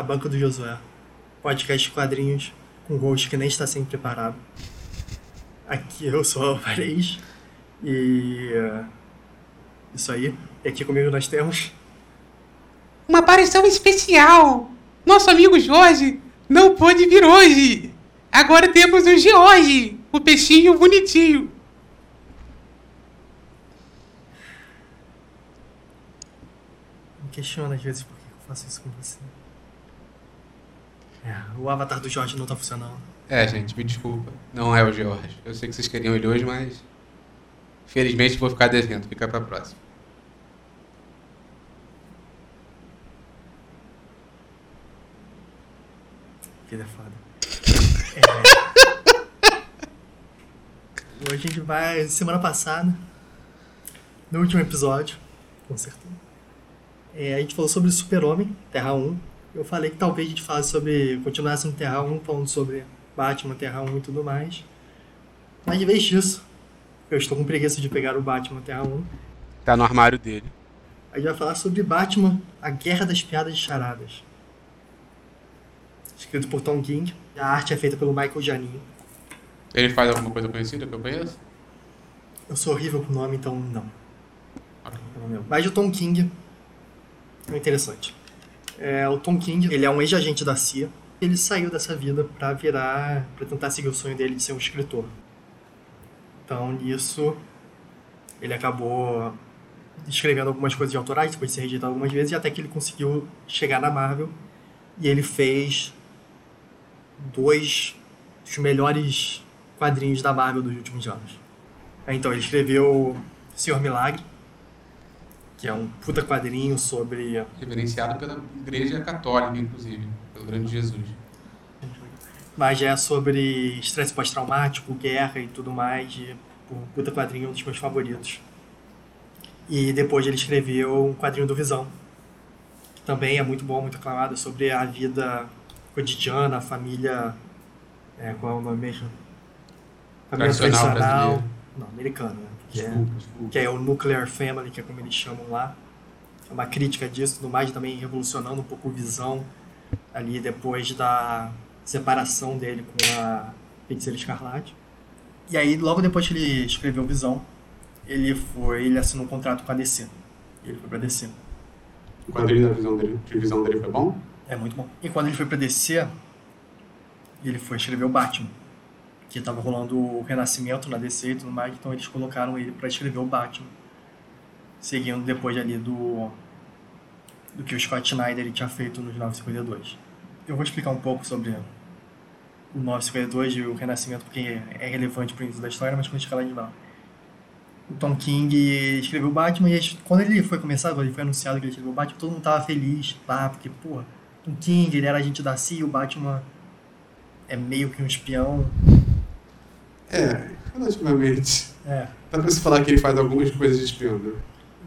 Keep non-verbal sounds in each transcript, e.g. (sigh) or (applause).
À Banca do Josué, podcast quadrinhos com gols que nem está sempre preparado. Aqui eu sou o Alvarez e. uh, Isso aí. E aqui comigo nós temos. Uma aparição especial! Nosso amigo Jorge não pôde vir hoje! Agora temos o George, o peixinho bonitinho. Me questiona às vezes por que eu faço isso com você. É, o avatar do Jorge não tá funcionando. É, gente, me desculpa. Não é o George. Eu sei que vocês queriam ele hoje, mas. Felizmente vou ficar devendo. Fica pra próxima. Vida é foda. É... (laughs) Hoje a gente vai. Semana passada, no último episódio, com certeza. é, a gente falou sobre o Super-Homem, Terra 1. Eu falei que talvez a gente falasse sobre. continuasse no Terra 1, falando sobre Batman, Terra 1 e tudo mais. Mas em vez disso, eu estou com preguiça de pegar o Batman Terra 1. Tá no armário dele. A gente vai falar sobre Batman, A Guerra das Piadas de Charadas. Escrito por Tom King. A arte é feita pelo Michael Janin. Ele faz alguma coisa conhecida que eu conheço? Eu sou horrível com nome, então não. Ok. Não meu. Mas o Tom King é interessante. É, o Tom King, ele é um ex-agente da CIA. Ele saiu dessa vida pra virar, pra tentar seguir o sonho dele de ser um escritor. Então, nisso, ele acabou escrevendo algumas coisas de autorais, depois de ser rejeitado algumas vezes, e até que ele conseguiu chegar na Marvel. E ele fez dois dos melhores quadrinhos da Marvel dos últimos anos. Então, ele escreveu Senhor Milagre, que é um puta quadrinho sobre Reverenciado pela Igreja Católica, inclusive. Pelo grande Jesus. mas é sobre estresse pós-traumático, guerra e tudo mais. E, um puta quadrinho, um dos meus favoritos. E depois ele escreveu um quadrinho do Visão, que também é muito bom, muito aclamado, sobre a vida cotidiana, a família. É, qual é o nome mesmo? Família Tradicional tradicional. Não, americana, né? Desculpa, desculpa. que é o Nuclear Family, que é como eles chamam lá. É uma crítica disso, tudo mais, também revolucionando um pouco o Visão ali depois da separação dele com a Feiticeira Escarlate. E aí, logo depois que ele escreveu Visão, ele foi, ele assinou um contrato com a DC. E ele foi pra DC. O quadrinho da visão dele, de visão dele foi bom? É muito bom. E quando ele foi pra DC, ele foi escrever o Batman. Que tava rolando o Renascimento na DC e tudo mais, então eles colocaram ele pra escrever o Batman. Seguindo depois ali do do que o Scott Snyder ele tinha feito nos 952. Eu vou explicar um pouco sobre o 952 e o Renascimento, porque é relevante pro início da história, mas quando a gente falar de. O Tom King escreveu o Batman e quando ele foi começar, quando ele foi anunciado que ele escreveu o Batman, todo mundo tava feliz lá, porque, pô, Tom King, ele era agente da CIA, o Batman é meio que um espião. É, relativamente. É, Dá pra se falar que ele faz algumas coisas de espião, né?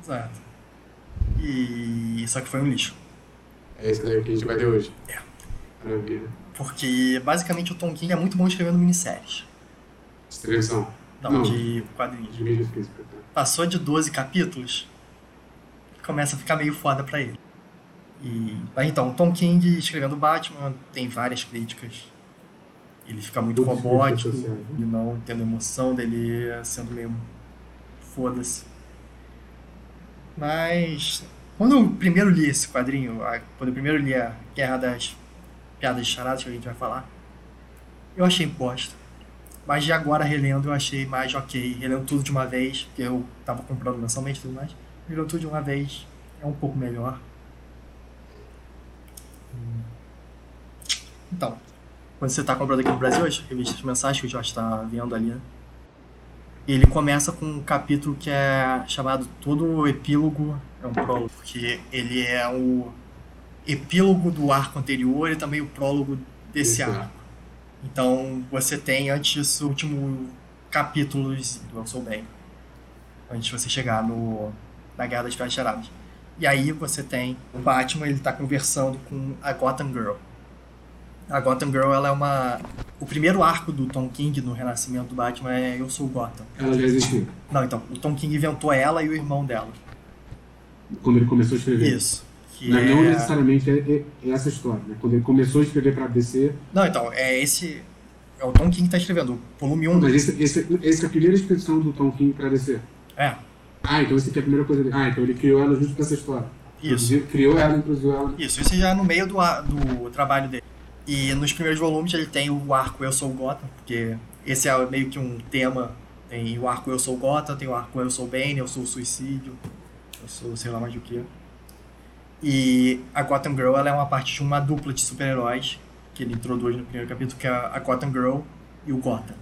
exato. E só que foi um lixo. É esse daí que a gente vai ler hoje. É. Maravilha. Porque basicamente o Tom King é muito bom escrevendo minisséries. De televisão. Não, Não. de quadrinhos. De mídia física. tá? Passou de 12 capítulos, começa a ficar meio foda pra ele. E, mas então, o Tom King escrevendo Batman tem várias críticas. Ele fica muito robótico, críticos sociais, né? e não tendo emoção dele sendo meio foda-se. Mas quando eu primeiro li esse quadrinho, a- quando eu primeiro li a Guerra das Piadas de Charadas, que a gente vai falar, eu achei bosta. Mas de agora relendo eu achei mais ok. Relendo tudo de uma vez, porque eu tava comprando mensalmente e tudo mais. Relendo tudo de uma vez é um pouco melhor. Então, quando você tá comprando aqui no Brasil, as revistas de mensagens que o Jorge tá vendo ali, né? Ele começa com um capítulo que é chamado Todo o Epílogo é um prólogo, porque ele é o epílogo do arco anterior e também o prólogo desse Esse arco. Então você tem antes disso o último capítulo do Eu Sou Bem. Antes de você chegar no na Guerra das Piadas Charadas. E aí você tem o Batman, ele tá conversando com a Gotham Girl. A Gotham Girl, ela é uma... O primeiro arco do Tom King no Renascimento do Batman é Eu Sou Gotham. Ela já existiu. Não, então, o Tom King inventou ela e o irmão dela. Quando ele começou a escrever. Isso. Não, é... não necessariamente é, é- é essa história, né? Quando ele começou a escrever pra DC, Não, então, é esse. É o Tom King que tá escrevendo, o volume 1. mas esse, esse, esse é a primeira inscrição do Tom King pra DC. É, Ah, então esse aqui é a primeira coisa dele. Ah, então ele criou ela justo pra essa história. isso. Produziu- Criou ela, introduziu ela. Isso, isso já no meio do, do trabalho dele. E nos primeiros volumes ele tem o arco Eu Sou Gotham, porque esse é meio que um tema. Tem o arco Eu Sou Gotham, tem o arco Eu Sou Bane, Eu Sou Suicídio, Eu Sou sei lá mais o que. E a Gotham Girl ela é uma parte de uma dupla de super-heróis que ele introduz no primeiro capítulo, que é a Gotham Girl e o Gotham.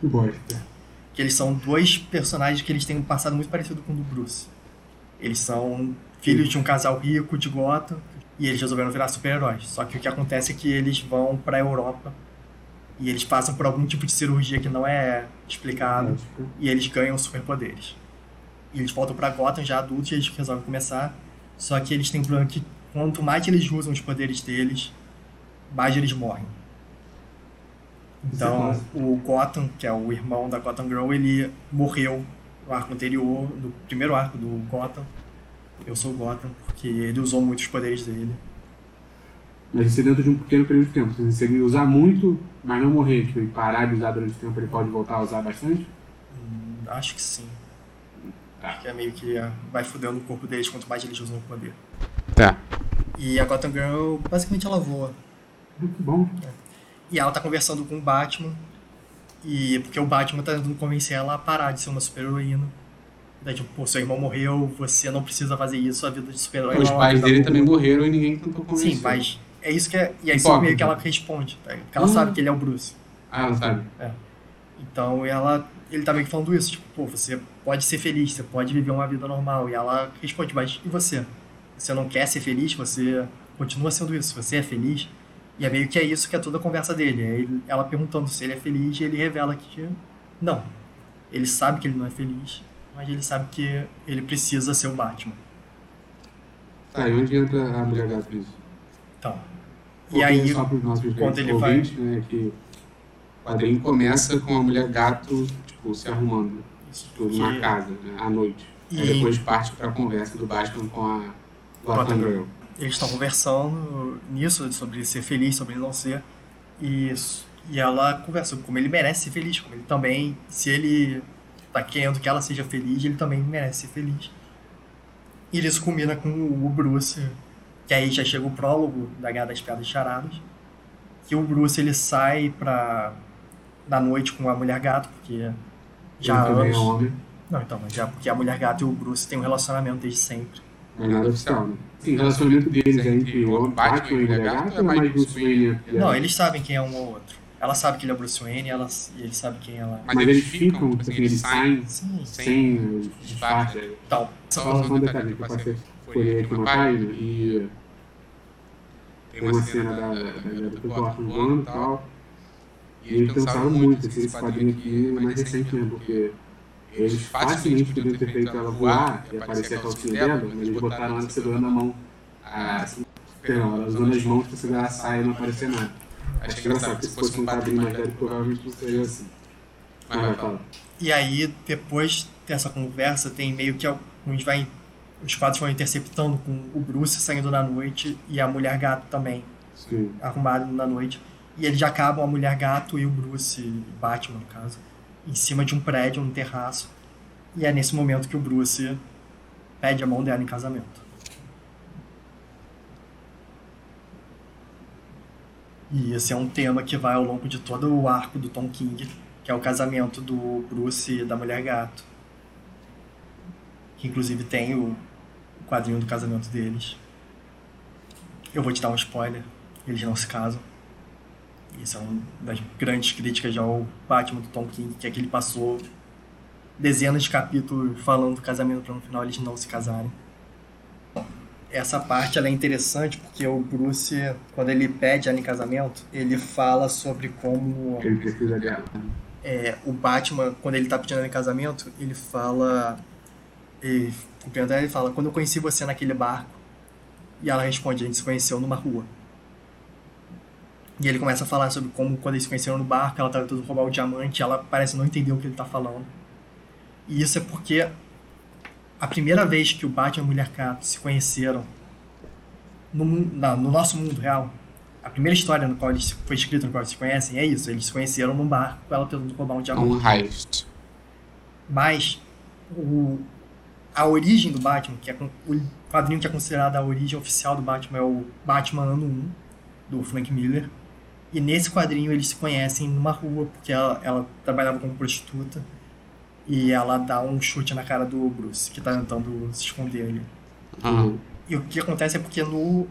Que bosta. que eles são dois personagens que eles têm um passado muito parecido com o do Bruce. Eles são filhos de um casal rico de Gotham e eles resolveram virar super-heróis. Só que o que acontece é que eles vão pra Europa e eles passam por algum tipo de cirurgia que não é explicado e eles ganham superpoderes. E eles voltam pra Gotham já adultos e eles resolvem começar. Só que eles têm um problema que quanto mais eles usam os poderes deles, mais eles morrem. Então, o Gotham, que é o irmão da Gotham Girl, ele morreu no arco anterior, no primeiro arco do Gotham. Eu sou Gotham, porque ele usou muito os poderes dele. Mas isso é dentro de um pequeno período de tempo. Se ele usar muito, mas não morrer, tipo, e parar de usar durante o tempo, ele pode voltar a usar bastante? Hum, Acho que sim. Acho que é meio que é, vai fudendo o corpo deles quanto mais eles usam o poder. Tá. E a Gotham Girl, basicamente, ela voa. Que bom. E ela tá conversando com o Batman. E porque o Batman tá tentando convencer ela a parar de ser uma super-heroína. Daí, tipo, pô, seu irmão morreu, você não precisa fazer isso, a vida de super-herói Os é uma pais dele também morreram e ninguém tentou convencer. Sim, mas é isso que é. E aí Hipócrita. meio que ela responde, tá? Porque ela Hum. sabe que ele é o Bruce. Ah, ela sabe. Então ela. Ele tá meio que falando isso, tipo, pô, você pode ser feliz, você pode viver uma vida normal. E ela responde, mas e você? Você não quer ser feliz? Você continua sendo isso, você é feliz? E é meio que é isso que é toda a conversa dele. É ele- ela perguntando se ele é feliz e ele revela que não. Ele sabe que ele não é feliz, mas ele sabe que ele precisa ser o Batman. Tá, e onde entra a mulher gato nisso? Então. E aí, para nossos quando ele ouvintes, né, que o quadrinho começa com a mulher gato, tipo, se arrumando, isso tipo, numa casa, né, à noite. E- Aí depois parte pra conversa do Batman com a Gotham Girl. Eles estão conversando nisso, sobre ser feliz, sobre não ser. E, isso- e ela conversa sobre como ele merece ser feliz, como ele também, se ele tá querendo que ela seja feliz, ele também merece ser feliz. E isso combina com o Bruce, que aí já chega o prólogo da Guerra das Pedras Charadas, que o Bruce ele sai pra da noite com a Mulher Gato, porque já há é anos... homem, Não, então, mas já porque a Mulher Gato e o Bruce têm um relacionamento desde sempre. mas nada oficial, né? Sim, o relacionamento deles é entre o Batman e mulher gato ou é mais Bruce Wayne? e a- Não, eles sabem quem é um ou outro. Ela sabe que ele é o Bruce Wayne ela, e ele sabe quem ela é. Mas eles ficam, tipo assim, eles saem Sim, sem os disfarces. Então, Só Só só um detalhe que eu passei aqui uma página e tem uma cena da, do Gotham voando e tal. E eles pensaram muito assim, esse quadrinho aqui é mais recente mesmo, porque eles facilmente poderiam ter feito ela voar e aparecer a calcinha dela, mas eles botaram ela segurando a mão. Ah, assim, perdão, ela usando as mãos pra segurar a saia e não aparecer nada. Acho engraçado, que se fosse um quadrinho mais velho, provavelmente não seria assim. Mas vai, fala. e aí, depois dessa conversa, tem meio que alguns vai. Os quadros vão interceptando com o Bruce saindo na noite e a mulher gato também, Sim. arrumado na noite. E eles já acabam a mulher gato e o Bruce, Batman no caso, em cima de um prédio, num terraço. E é nesse momento que o Bruce pede a mão dela em casamento. E esse é um tema que vai ao longo de todo o arco do Tom King, que é o casamento do Bruce e da Mulher Gato. Que inclusive tem o, quadrinho do casamento deles. Eu vou te dar um spoiler, eles não se casam. Isso é uma das grandes críticas ao Batman do Tom King, que é que ele passou dezenas de capítulos falando do casamento para no final eles não se casarem. Essa parte ela é interessante porque o Bruce, quando ele pede ela em casamento, ele fala sobre como Ele precisa dela. é, o Batman, quando ele tá pedindo ela em casamento, ele fala. Ele, ele fala: Quando eu conheci você naquele barco. E ela responde: A gente se conheceu numa rua. E ele começa a falar sobre como, quando eles se conheceram no barco, ela tava tentando roubar o diamante. E ela parece não entender o que ele tá falando. E isso é porque a primeira vez que o Batman e a Mulher Gato se conheceram no, na, no nosso mundo real, a primeira história no qual eles foi escrita no qual eles se conhecem é isso. Eles se conheceram num bar com ela tentando roubar um diamante. Um heist. Mas o, a origem do Batman, que é o quadrinho que é considerado a origem oficial do Batman, é o Batman Ano 1, do Frank Miller. E nesse quadrinho eles se conhecem numa rua, porque ela, ela trabalhava como prostituta. E ela dá um chute na cara do Bruce, que tá tentando se esconder ali. Uhum. E o que acontece é porque no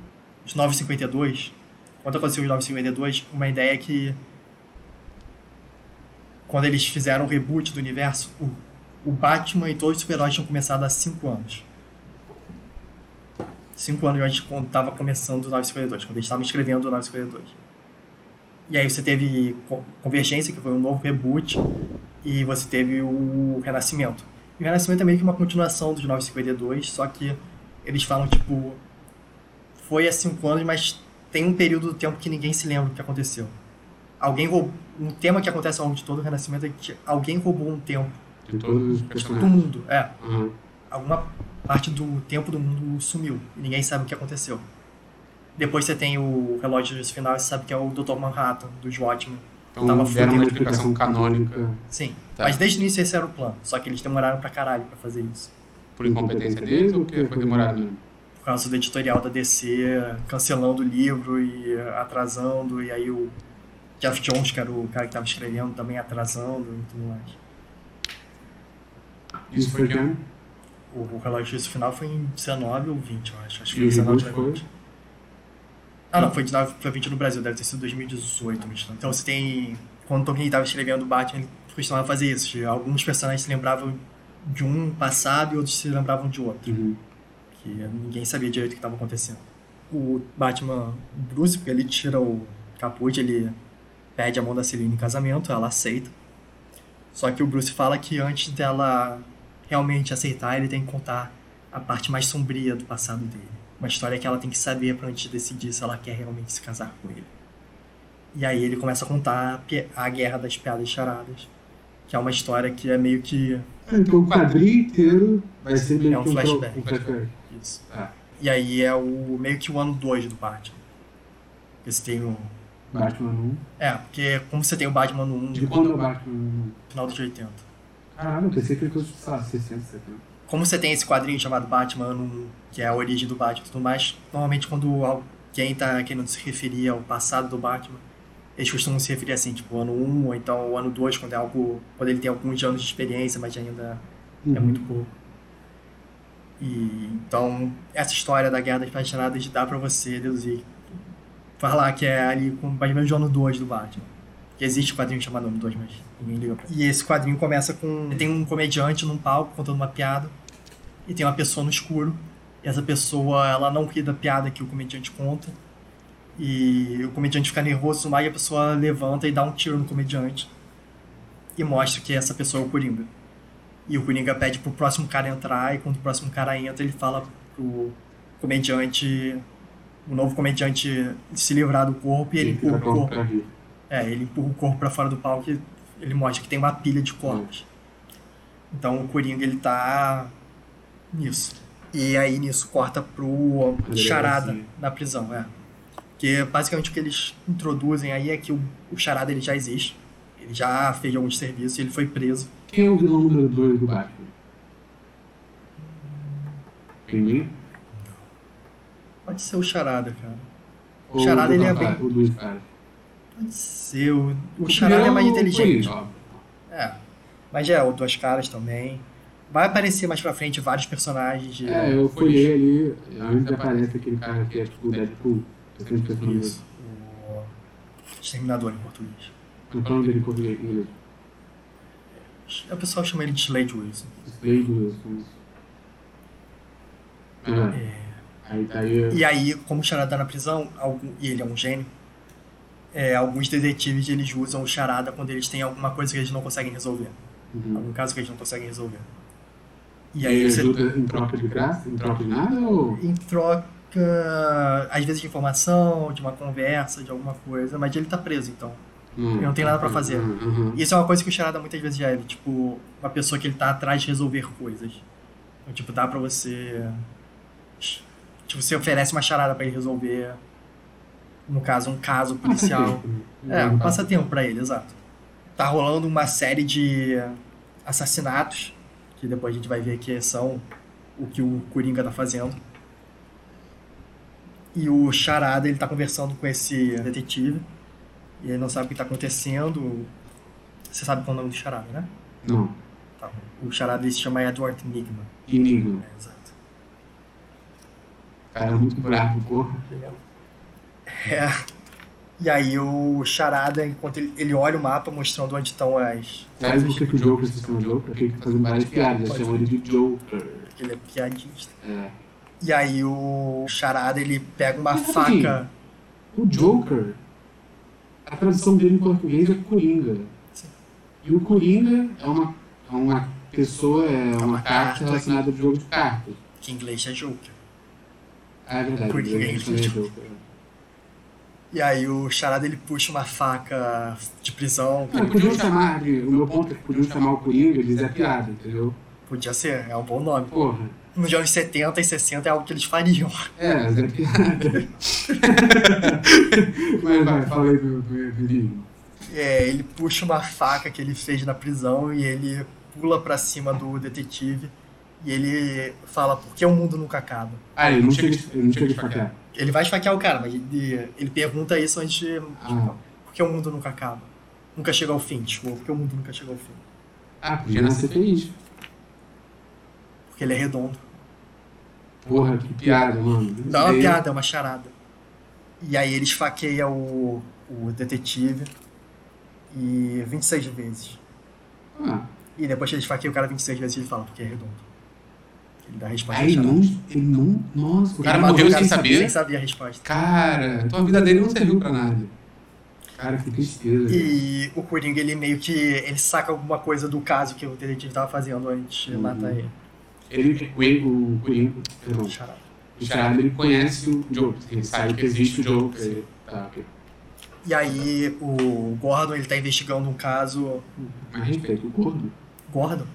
952, quando aconteceu os 952, uma ideia é que quando eles fizeram o reboot do universo, o, o Batman e todos os super-heróis tinham começado há 5 anos. 5 anos antes quando estava começando o 952, quando eles estavam escrevendo o 952. E aí você teve Convergência, que foi um novo reboot, e você teve o Renascimento. E o Renascimento é meio que uma continuação dos 952, só que eles falam, tipo, foi há 5 anos, mas tem um período do tempo que ninguém se lembra do que aconteceu. Alguém roubou. Um tema que acontece ao longo de todo o Renascimento é que alguém roubou um tempo. De todos os Do mundo, é. Uhum. Alguma parte do tempo do mundo sumiu. E ninguém sabe o que aconteceu. Depois você tem o relógio final e você sabe que é o Dr. Manhattan, dos Watchmen. Então Tava deram uma fudendo. explicação canônica Sim. Tá. Mas desde o início esse era o plano. Só que eles demoraram pra caralho pra fazer isso. por incompetência deles ou porque foi demorado mesmo? Por causa do editorial da DC cancelando o livro e atrasando. E aí o Jeff Jones, que era o cara que tava escrevendo, também atrasando e tudo mais. Isso foi que ano? O, o relógio final foi em 19 ou 20, eu acho. Acho que foi o 19 reboot ou 20. Ah, não, foi de 19 pra 20 no Brasil, deve ter sido 2018. mas não. Então você tem. Quando o Tolkien estava escrevendo o Batman, ele costumava fazer isso. Alguns personagens se lembravam de um passado e outros se lembravam de outro. Uhum. Que ninguém sabia direito o que estava acontecendo. O Batman Bruce, porque ele tira o capuz, ele pede a mão da Celine em casamento, ela aceita. Só que o Bruce fala que antes dela realmente aceitar, ele tem que contar a parte mais sombria do passado dele. Uma história que ela tem que saber para antes de decidir se ela quer realmente se casar com ele. E aí ele começa a contar a Guerra das Piadas Charadas, que é uma história que é meio que Então o quadrinho inteiro vai ser meio É um que flashback. Um flashback. isso. Ah, E aí é o meio que o ano 2 do Batman. Esse tem o Batman 1. É, porque como você tem o Batman no 1 De no quando o Batman 1? final dos 80. Caralho, eu pensei que ele fosse, sei lá, 60, 70. Como você tem esse quadrinho chamado Batman ano 1, que é a origem do Batman e tudo mais, normalmente quando alguém tá querendo se referir ao passado do Batman, eles costumam se referir assim, tipo, ano 1, ou então o ano 2, quando é algo. quando ele tem alguns anos de experiência, mas ainda é Uhum. muito pouco. E então, essa história da Guerra das Apaixonadas dá pra você deduzir. Falar que é ali com mais ou menos o ano 2 do Batman. Que existe um quadrinho chamado ano 2, mas ninguém liga pra E esse quadrinho começa com. Tem um comediante num palco contando uma piada. E tem uma pessoa no escuro. E essa pessoa, ela não ri da piada que o comediante conta. E o comediante fica nervoso mais e a pessoa levanta e dá um tiro no comediante. E mostra que essa pessoa é o Coringa. E o Coringa pede pro próximo cara entrar, e quando o próximo cara entra, ele fala pro comediante, o novo comediante se livrar do corpo e ele empurra o corpo. É, ele empurra o corpo pra fora do palco e ele mostra que tem uma pilha de corpos. Então o Coringa ele tá nisso. E aí nisso corta pro Charada Delegacia. na prisão, é. Porque basicamente o que eles introduzem aí é que o, o Charada ele já existe. Ele já fez alguns serviços e ele foi preso. Quem é o vilão número 2 do Batman? Pinguim? Pode ser o Charada, cara. Ou Charada, o ele é bem- Caras? O. Pode ser. O, o Charada é mais inteligente. É. Mas é, o Duas Caras também. Vai aparecer mais pra frente vários personagens de. É, eu folhei ali, antes aparece aquele cara que é tipo o Deadpool. O dele. Isso. O Exterminador em português. Não falo dele em português, inglês. O pessoal chama ele de Slade Wilson. Slade Wilson. É. É. Aí tá aí. E aí, como o Charada tá na prisão, algum, e ele é um gênio, é, alguns detetives eles usam o Charada quando eles têm alguma coisa que eles não conseguem resolver. Uhum. Algum caso que eles não conseguem resolver. E aí ele você. ajuda em troca de graça? Em troca de nada ou. Em troca, às vezes de informação, de uma conversa, de alguma coisa, mas ele tá preso, então. Hum. Não tem nada pra fazer. Uhum. Isso é uma coisa que o Charada muitas vezes já é, ele, tipo, uma pessoa que ele tá atrás de resolver coisas. Então, tipo, dá pra você. Tipo, você oferece uma charada pra ele resolver. No caso, um caso policial. (laughs) É, um passatempo pra ele, exato. Tá rolando uma série de assassinatos, que depois a gente vai ver que são o que o Coringa tá fazendo. E o Charada, ele tá conversando com esse detetive. E ele não sabe o que tá acontecendo. Você sabe qual é o nome do Charada, né? Não. Tá. O Charada ele se chama Edward Enigma. Enigma. É, exato. Cara, muito bravo, porra. É. E aí o Charada, enquanto ele, ele olha o mapa mostrando onde estão as. Sabe por que que o Joker se chama Joker? Porque ele tá fazendo várias piadas, já chamam ele de Joker. Ele é piadista. É. E aí o Charada ele pega uma Mas, faca. O Joker, a tradução dele em português é Coringa. Sim. E o Coringa é uma, é uma pessoa, é uma carta relacionada ao jogo de cartas. Que em inglês é Joker. Ah, é verdade. Coringa, ele também é ele- Joker. E aí o Charada ele puxa uma faca de prisão. Não, podiam chamar de. O meu ponto é que podiam chamar o Coringa de Zé Piada, entendeu? Podia ser, é um bom nome. Porra. Nos anos 70 e 60 é algo que eles fariam. É, Zé Piada. (laughs) Mas vai, fala aí do, Enigma. É, ele puxa uma faca que ele fez na prisão e ele pula pra cima do detetive. E ele fala, por que o mundo nunca acaba? Ah, ele não chega, ele não chega a esfaquear. Ele vai esfaquear o cara, mas ele, ele pergunta isso antes de. Ah. Por que o mundo nunca acaba? Nunca chega ao fim, tipo, por que o mundo nunca chega ao fim? Ah, podia nascer feliz. Porque ele é redondo. Porra, que piada, mano. Não é uma piada, é uma charada. E aí ele esfaqueia o, o detetive e 26 vezes. Ah, E depois que ele esfaqueia o cara 26 vezes, ele fala, porque é redondo. Ele dá a resposta aí não, ele não. Nossa, O cara Matou morreu o cara sem saber? Sem saber a resposta. Cara, tua vida dele não serviu pra nada. Cara, que tristeza. E o Coringa, ele meio que ele saca alguma coisa do caso que o detetive tava fazendo antes de Uhum. matar ele. Ele, o, o Coringa, perdão, Charada. o Charada, ele conhece o Joker, ele sabe que existe o Joker. Tá, ok. E aí o Gordon, ele tá investigando um caso... Mas respeito, o gordo. Gordon?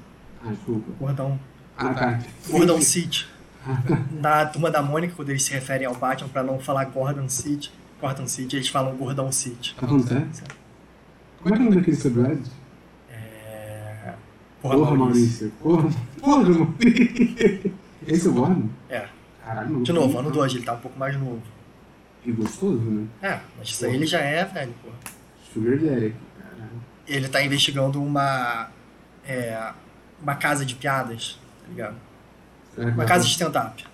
Ah, desculpa. Gordão. Ah, tá. Gordon City. Ah, tá. Na Turma da Mônica, quando eles se referem ao Batman, pra não falar Gordon City, Gordon City, eles falam Gordão City. Tá sério? Como é que é o nome daquele subreddit? É... Porra, Maurício. Porra, porra, Maurício. Esse é o Gordon? É. Caralho. De novo, ano 2, ele tá um pouco mais novo. E gostoso, né? É, mas isso aí ele já é velho, pô. Sugar Daddy. Caralho. Ele tá investigando uma. É, uma casa de piadas, ligado? Uma casa de stand-up.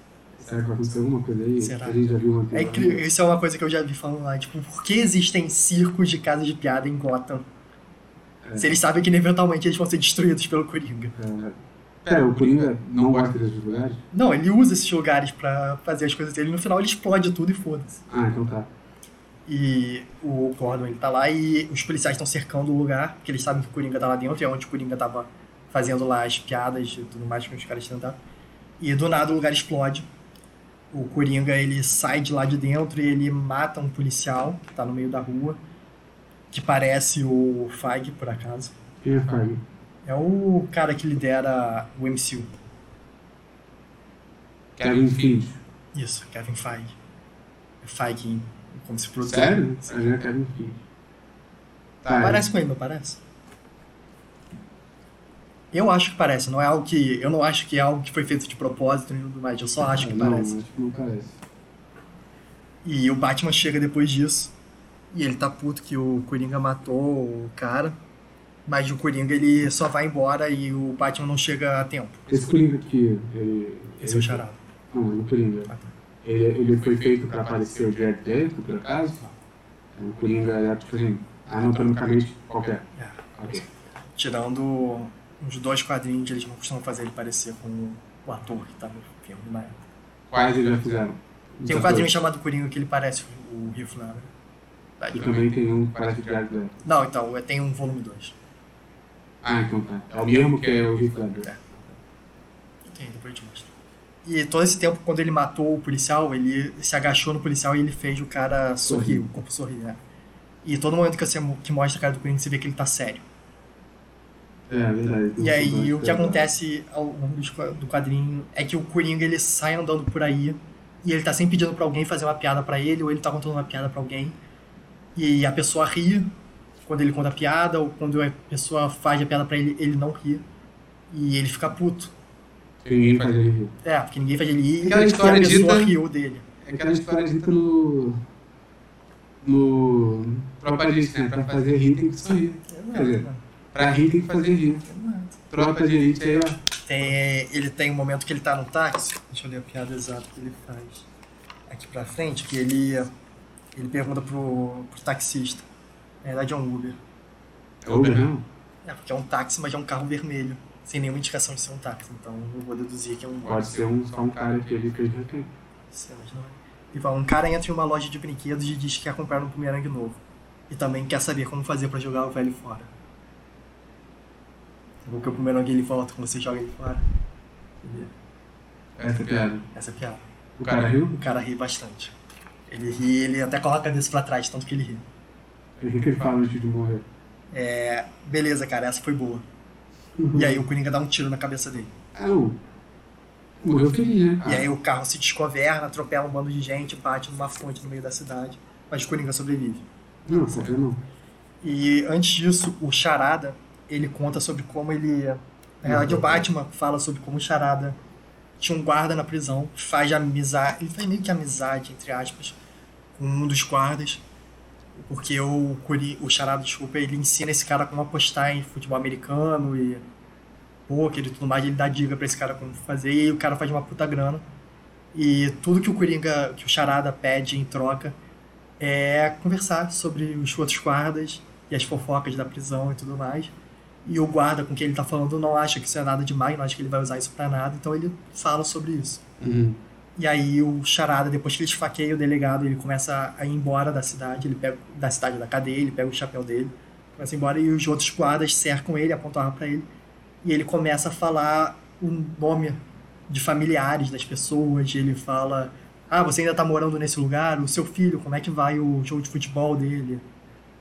Será que vai acontecer alguma coisa aí? Será? A gente já viu uma É incrível, isso é uma coisa que eu já vi falando lá, tipo, por que existem circos de casas de piada em Gotham? É. Se eles sabem que eventualmente eles vão ser destruídos pelo Coringa. É, Pera, o Coringa não gosta desses lugares? Não, ele usa esses lugares pra fazer as coisas dele, no final ele explode tudo e foda-se. Ah, então tá. E o Gordon, ele tá lá e os policiais estão cercando o lugar, porque eles sabem que o Coringa tá lá dentro, e é onde o Coringa tava fazendo lá as piadas e tudo mais que os caras tentaram. E do nada o lugar explode. O Coringa, ele sai de lá de dentro e ele mata um policial que tá no meio da rua, que parece o Feig, por acaso. Quem é Fag? É o cara que lidera o MCU. Kevin Feige. Isso, Kevin Feige. É Feige, como se fosse. Sério? Sim. Não é Kevin Feige. Tá, Parece com ele, não parece? Eu acho que parece, não é algo que. Eu não acho que é algo que foi feito de propósito e tudo mais, eu só acho que não, parece. acho que não parece. E o Batman chega depois disso. E ele tá puto que o Coringa matou o cara. Mas o Coringa ele só vai embora e o Batman não chega a tempo. Esse Coringa aqui, ele... Esse é o ele- charada. Não, ele é o Coringa. Ah, tá. Ele, ele foi feito pra aparecer o Leto, por acaso? O Coringa é, tipo assim, anatomicamente qualquer. É. Ok. Tirando uns dois quadrinhos, eles não costumam fazer ele parecer com o ator que tá no filme na época. Quais eles já fizeram? Tem um quadrinho chamado Coringa que ele parece o Heath Ledger. E também tem um que parece o Jared Leto. Não, então, tem um volume 2. Ah, então tá. É o mesmo que é o Heath Ledger. Tem, depois eu te mostro. E todo esse tempo, quando ele matou o policial, ele se agachou no policial e ele fez o cara sorrir, Sorrir. o corpo sorrir, né? E todo momento que você que mostra a cara do Coringa, você vê que ele tá sério. É, verdade. E aí o que acontece ao longo do quadrinho é que o Coringa ele sai andando por aí e ele tá sempre pedindo pra alguém fazer uma piada pra ele, ou ele tá contando uma piada pra alguém. E a pessoa ri quando ele conta a piada, ou quando a pessoa faz a piada pra ele, ele não ri. E ele fica puto. Ninguém faz ele rir. É, porque ninguém faz ele rir Aquela e a pessoa dita- riu dele. É aquela história dita no. No. elite, né? Pra fazer rir tem que sorrir. Quer dizer, Pra rir tem que fazer rir. Tropa de elite aí, ó. Tem, ele tem um momento que ele tá no táxi. Deixa eu ler a piada exata que ele faz. Aqui pra frente, que ele, ele pergunta pro, pro taxista. Na verdade é um Uber. É o Uber, não? É, porque é um táxi, mas é um carro vermelho. Sem nenhuma indicação de ser um táxi. Então eu vou deduzir que é um Uber. Pode ser um, só um cara que ele fez tem. Sim, mas não é. Ele fala, um cara entra em uma loja de brinquedos e diz que quer comprar um bumerangue novo. E também quer saber como fazer pra jogar o velho fora. Porque o bumerangue ele volta quando você joga ele fora. Entendeu? Essa piada. Essa é a piada. O cara riu? O cara ri bastante. Ele ri, ele até coloca a cabeça pra trás, tanto que ele ri. O que que ele fala antes de morrer? É, beleza, cara, essa foi boa. E aí o Coringa dá um tiro na cabeça dele. Ah, não. Morreu feliz, né? E aí o carro se descoverna, atropela um bando de gente, bate numa fonte no meio da cidade. Mas o Coringa sobrevive. Não, não. E antes disso, o Charada, ele conta sobre como ele... Na verdade, o Batman fala sobre como o Charada tinha um guarda na prisão, faz amizade... Ele faz meio que amizade, entre aspas, com um dos guardas. Porque o, Cori- o Charada, desculpa, ele ensina esse cara como apostar em futebol americano e poker e tudo mais. Ele dá dica pra esse cara como fazer e o cara faz uma puta grana. E tudo que o Coringa, que o Charada pede em troca é conversar sobre os outros guardas e as fofocas da prisão e tudo mais. E o guarda com quem ele tá falando não acha que isso é nada demais, não acha que ele vai usar isso pra nada, então ele fala sobre isso. Uhum. E aí o Charada, depois que ele esfaqueia o delegado, ele começa a ir embora da cidade, ele pega da cidade da cadeia, ele pega o chapéu dele, começa a ir embora e os outros guardas cercam ele, apontam arma pra ele, e ele começa a falar o nome de familiares das pessoas, ele fala: "Ah, você ainda tá morando nesse lugar? O seu filho, como é que vai o jogo de futebol dele?"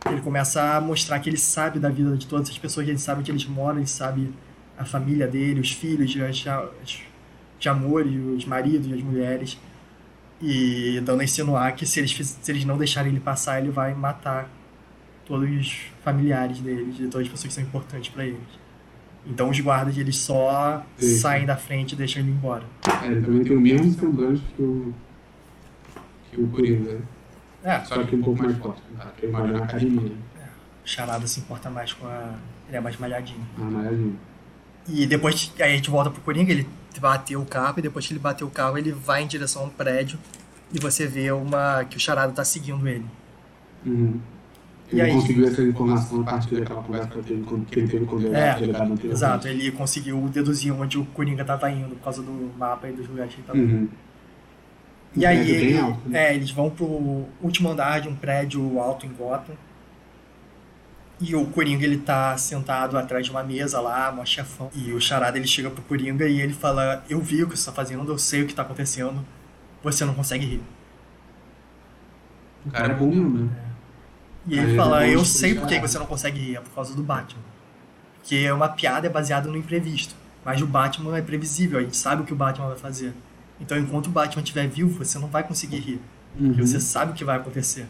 Ele começa a mostrar que ele sabe da vida de todas as pessoas, ele sabe onde eles moram, ele sabe a família dele, os filhos, as, as, de amor e os maridos e as mulheres e dando a insinuar que se eles, se eles não deixarem ele passar, ele vai matar todos os familiares deles, de todas as pessoas que são importantes para eles. Então os guardas eles só Sim. saem da frente e deixam ele embora. É, ele também tem o mesmo semblante que o. que o Coringa, né? É, Só que um pouco mais forte. né? Porque ele mora na academia, né? o Charada se importa mais com a. Ele é mais malhadinho. Na malhadinha. E depois aí a gente volta pro Coringa, ele bateu o carro, e depois que ele bateu o carro, ele vai em direção a um prédio e você vê uma que o Charada tá seguindo ele. Uhum. E Ele aí? conseguiu essa informação a partir daquela conversa que ele teve com- que ele teve com o delegado É, delegado anteriormente. Exato, ele conseguiu deduzir onde o Coringa tava indo por causa do mapa e dos lugares que ele tava indo. Uhum. E Um aí prédio bem ele- alto, né? é, eles vão pro último andar de um prédio alto em Gotham. E o Coringa ele tá sentado atrás de uma mesa lá, mó chefão. E o Charada ele chega pro Coringa e ele fala: Eu vi o que você tá fazendo, eu sei o que tá acontecendo, você não consegue rir. O cara é bom mesmo, né? E Aí ele ele fala: é Eu sei por que você não consegue rir, é por causa do Batman. Porque é uma piada é baseada no imprevisto. Mas o Batman é previsível, a gente sabe o que o Batman vai fazer. Então enquanto o Batman estiver vivo, você não vai conseguir rir. Porque Uhum. você sabe o que vai acontecer.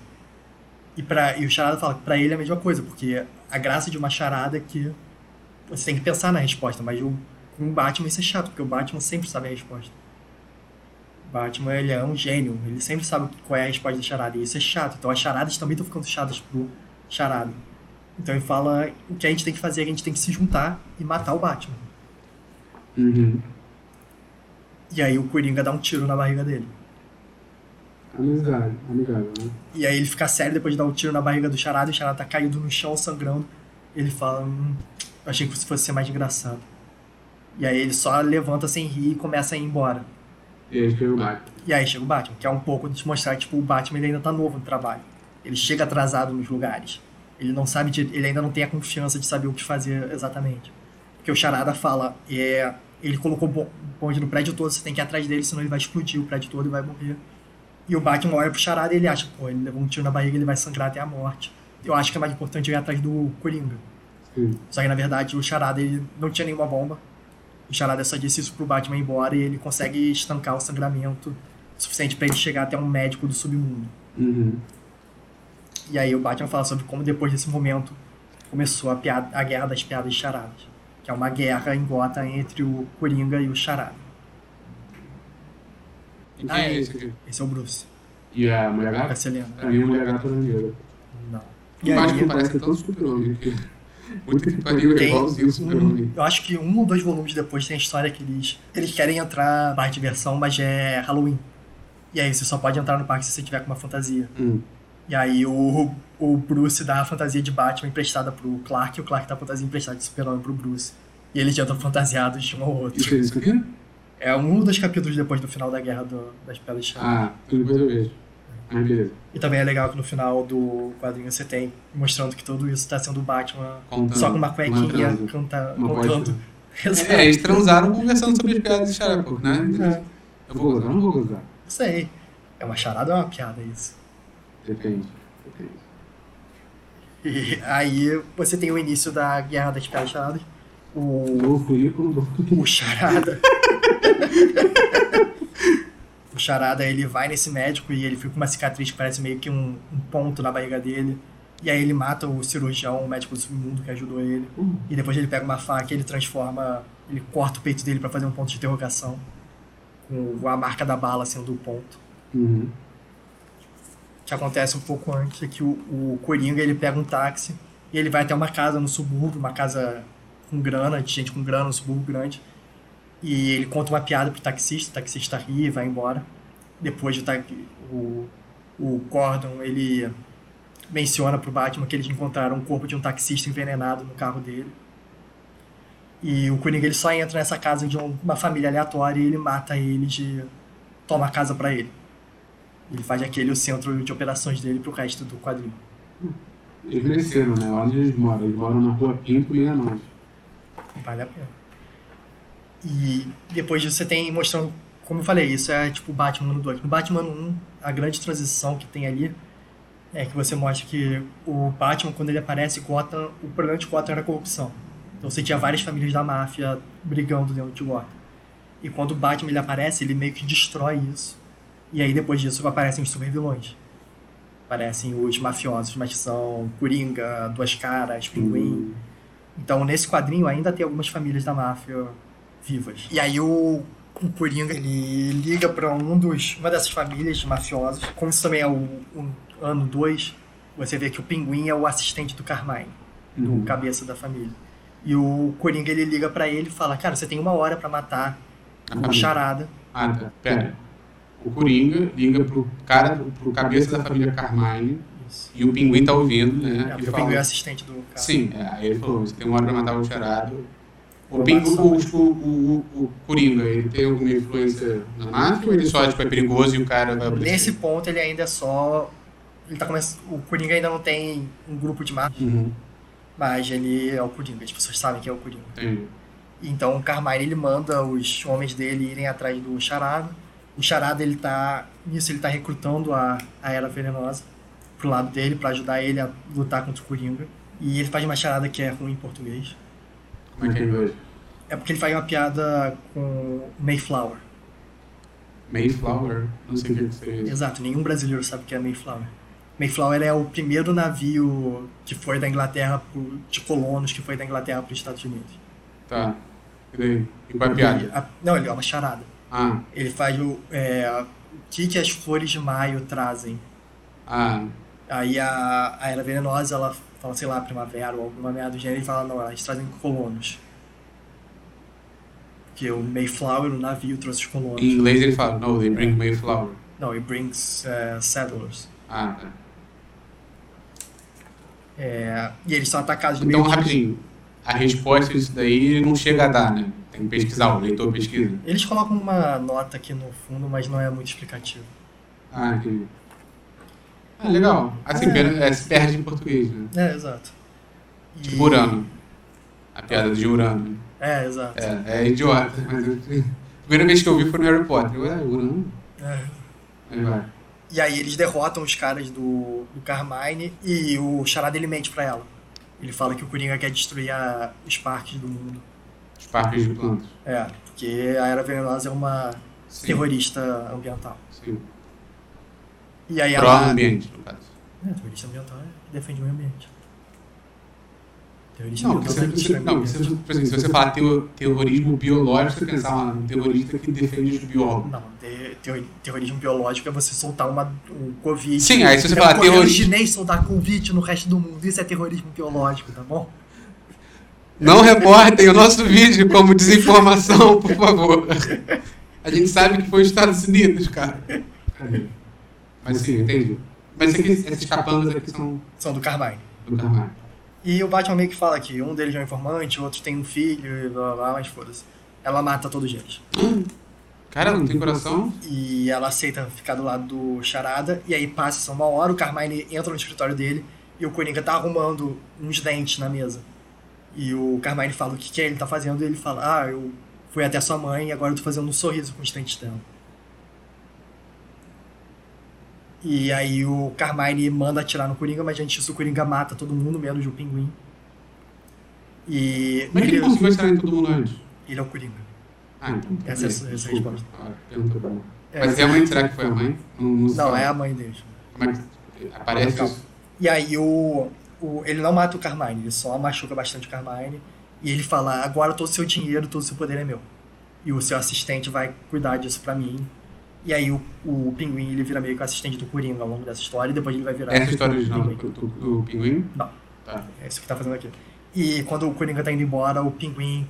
E, pra, e o Charada fala que pra ele é a mesma coisa, porque a graça de uma charada é que você tem que pensar na resposta, mas o, com o Batman isso é chato, porque o Batman sempre sabe a resposta. O Batman ele é um gênio, ele sempre sabe qual é a resposta da charada, e isso é chato. Então as charadas também estão ficando chatas pro charada. Então ele fala o que a gente tem que fazer, é que a gente tem que se juntar e matar o Batman. Uhum. E aí o Coringa dá um tiro na barriga dele. Amigável, amigável, né? E aí ele fica sério depois de dar um tiro na barriga do Charada, e o Charada tá caído no chão, sangrando. Ele fala, hum, eu achei que isso fosse ser mais engraçado. E aí ele só levanta sem rir e começa a ir embora. E aí chega o Batman. E aí chega o Batman, que é um pouco de mostrar que tipo, o Batman ele ainda tá novo no trabalho. Ele chega atrasado nos lugares. Ele não sabe, de, ele ainda não tem a confiança de saber o que fazer exatamente. Porque o Charada fala, é, ele colocou bo- bonde no prédio todo, você tem que ir atrás dele, senão ele vai explodir o prédio todo e vai morrer. E o Batman olha pro Charada e ele acha, pô, ele levou um tiro na barriga, ele vai sangrar até a morte. Eu acho que é mais importante ir atrás do Coringa. Sim. Só que na verdade o Charada ele não tinha nenhuma bomba. O Charada só disse isso pro Batman ir embora e ele consegue estancar o sangramento o suficiente para ele chegar até um médico do submundo. Uhum. E aí o Batman fala sobre como depois desse momento começou a, piada, a guerra das piadas de charadas. Que é uma guerra em Gotham entre o Coringa e o Charada. E Ah, é é. esse aqui? Esse é o Bruce. E a Mulher Gata? se lembra. Pra mim, a Mulher Gata não lembra. Não. O E aí, Batman Parece parece que é todo super-homem. Puta que pariu, é Tem igualzinho o um, Super-Homem. eu acho que um ou dois volumes depois tem a história que eles, eles querem entrar na parte de versão, mas é Halloween. E aí você só pode entrar no parque se você tiver com uma fantasia. Hum. E aí o, o Bruce dá a fantasia de Batman emprestada pro Clark e o Clark dá a fantasia emprestada de Super-Homem pro Bruce. E eles já estão fantasiados de um ao outro. Isso, isso aqui? É um dos capítulos depois do final da Guerra do- das de Chá. Ah, tudo depois eu vejo. Ah, beleza. E também é legal que no final do quadrinho você tem mostrando que tudo isso tá sendo o Batman Contando. só com uma cuequinha transa. canta, Uma contando. bosta. (laughs) É, eles transaram conversando sobre as piadas de Xarapo, né? É. Eu vou gozar ou não vou gozar? Não sei. É uma charada ou é uma piada isso? Depende. Depende. E aí você tem o início da Guerra das Piadas Charadas. O, Novo currículo, novo o Charada. o Charada ele vai nesse médico e ele fica com uma cicatriz que parece meio que um, um ponto na barriga dele. E aí ele mata o cirurgião, o médico do submundo que ajudou ele. Hum. E depois ele pega uma faca e ele transforma. Ele corta o peito dele pra fazer um ponto de interrogação. Com a marca da bala sendo o ponto. Uhum. Que acontece um pouco antes, é que o, o Coringa ele pega um táxi e ele vai até uma casa no subúrbio, uma casa com grana, de gente com grana, um subúrbio grande. E ele conta uma piada pro taxista, o taxista ri e vai embora. Depois o, ta- o, o Gordon, ele menciona pro Batman que eles encontraram um corpo de um taxista envenenado no carro dele. E o Coringa ele só entra nessa casa de um- uma família aleatória e ele mata eles e toma a casa pra ele. Ele faz aquele o centro de operações dele pro resto do quadrinho. Eles mereceram, né? Onde eles moram? Eles moram na rua Pinto e Illinois. Vale a pena. E depois disso você tem mostrando, como eu falei, isso é tipo Batman ano 2. No Batman ano 1, a grande transição que tem ali é que você mostra que o Batman, quando ele aparece, Gotham, o problema de Gotham era a corrupção. Então você tinha várias famílias da máfia brigando dentro de Gotham. E quando o Batman ele aparece, ele meio que destrói isso. E aí depois disso aparecem os supervilões. Aparecem os mafiosos, mas que são Coringa, Duas Caras, Pinguim. Então, nesse quadrinho ainda tem algumas famílias da máfia vivas. E aí o, o Coringa, ele liga para um dos, uma dessas famílias de mafiosos. Como isso também é o, o ano 2, você vê que o Pinguim é o assistente do Carmine, do Uhum. cabeça da família. E o Coringa, ele liga para ele e fala, cara, você tem uma hora para matar A o família. Charada. Ah. Pera. O Coringa liga pro cara, pro cabeça da família Carmine e o pinguim tá ouvindo, né? É, E o fala- Pinguim é assistente do cara. Sim, é, aí ele falou, você tem uma hora pra matar o charado. O, Ou pingu, matar o, o, o, Coringa, ele tem alguma influência na máfia ou ele só tipo, é perigoso e o cara vai? Nesse ponto, ele ainda é só... Ele tá começando... O Coringa ainda não tem um grupo de máfia, Uhum. mas ele é o Coringa. As pessoas sabem que é o Coringa. Entendi. Então o Carmine ele manda os homens dele irem atrás do Charada. O Charada ele tá nisso ele tá recrutando a, a Era Venenosa pro lado dele pra ajudar ele a lutar contra o Coringa. E ele faz uma charada que é ruim em português. Como é que é? hoje? É porque ele faz uma piada com Mayflower. Mayflower? Não sei o que que seria. Exato, nenhum brasileiro sabe o que é Mayflower. Mayflower é o primeiro navio que foi da Inglaterra pro, de colonos que foi da Inglaterra para os Estados Unidos. Tá. E daí? E qual é a piada? A- não, ele é uma charada. Ah, Ele faz o, é, o que, que as flores de maio trazem. ah, Aí a, a Era Venenosa, ela fala, sei lá, primavera ou alguma merda do gênero, e fala, não, elas trazem colonos. Porque o Mayflower, o navio, trouxe os colonos. em inglês ele fala, no, they bring Mayflower. Não, it brings é, settlers. Ah, tá. É, e eles são atacados no Então, meio de- rapidinho. A resposta disso daí não chega a dar, né? Tem que pesquisar, o leitor pesquisa. Eles colocam uma nota aqui no fundo, mas não é muito explicativo. Ah, entendi. Ah, legal. Assim, per- é, se perde em português, né? É, exato. E- Tipo Urano. A piada de Urano. É, exato. É, é idiota. Mas eu, a primeira vez que eu vi foi no Harry Potter. Eu, é, Urano? É. Aí vai. E aí eles derrotam os caras do, do Carmine e o Charada ele mente pra ela. Ele fala que o Coringa quer destruir a, os parques do mundo. Os parques de plantas. É, porque a Era Venenosa é uma Sim. terrorista ambiental. Sim. E aí ela... Pró-ambiente, no caso. É, terrorista ambiental é que defende o meio ambiente. Terrorista Não, ambiental você, você, não ambiente. você, exemplo, se você falar teo- terrorismo biológico, você pensar ah, um terrorista que defende os biólogos. Não, te- terror- terrorismo biológico é você soltar uma, um Covid. Sim, aí se você é falar um terrorismo- chinês soltar Covid no resto do mundo. Isso é terrorismo biológico, tá bom? Não reportem o nosso vídeo como desinformação, por favor. A gente sabe que foi os Estados Unidos, cara. Mas sim, entendi. Mas aqui, esses capangas aqui são São do Carmine. do Carvalho. E o Batman meio que fala que um deles é um informante, o outro tem um filho, e blá blá blá, mas foda-se. Ela mata todos eles. Cara, não tem coração? E ela aceita ficar do lado do Charada, e aí passa uma hora, o Carmine entra no escritório dele, e o Coringa tá arrumando uns dentes na mesa. E o Carmine fala o que, que ele tá fazendo, e ele fala, ah, eu fui até sua mãe e agora eu tô fazendo um sorriso com dela. E aí o Carmine manda atirar no Coringa, mas antes disso o Coringa mata todo mundo, menos o Pinguim. E é que ele conseguiu atirar em todo mundo antes? ele é o Coringa. Ah, então. Essa é a essa é a resposta. Ah, pergunta pra mim. É, Mas realmente será que foi a mãe? Não, não, Não, é a mãe dele. É que aparece? E aí o, o, ele não mata o Carmine, ele só machuca bastante o Carmine. E ele fala, agora todo o seu dinheiro, todo o seu poder é meu. E o seu assistente vai cuidar disso pra mim. E aí o, o Pinguim, ele vira meio que o assistente do Coringa ao longo dessa história. E depois ele vai virar... É a história original do, Pinguim. do, do pinguim? Não. Tá. É isso que tá fazendo aqui. E quando o Coringa tá indo embora, o Pinguim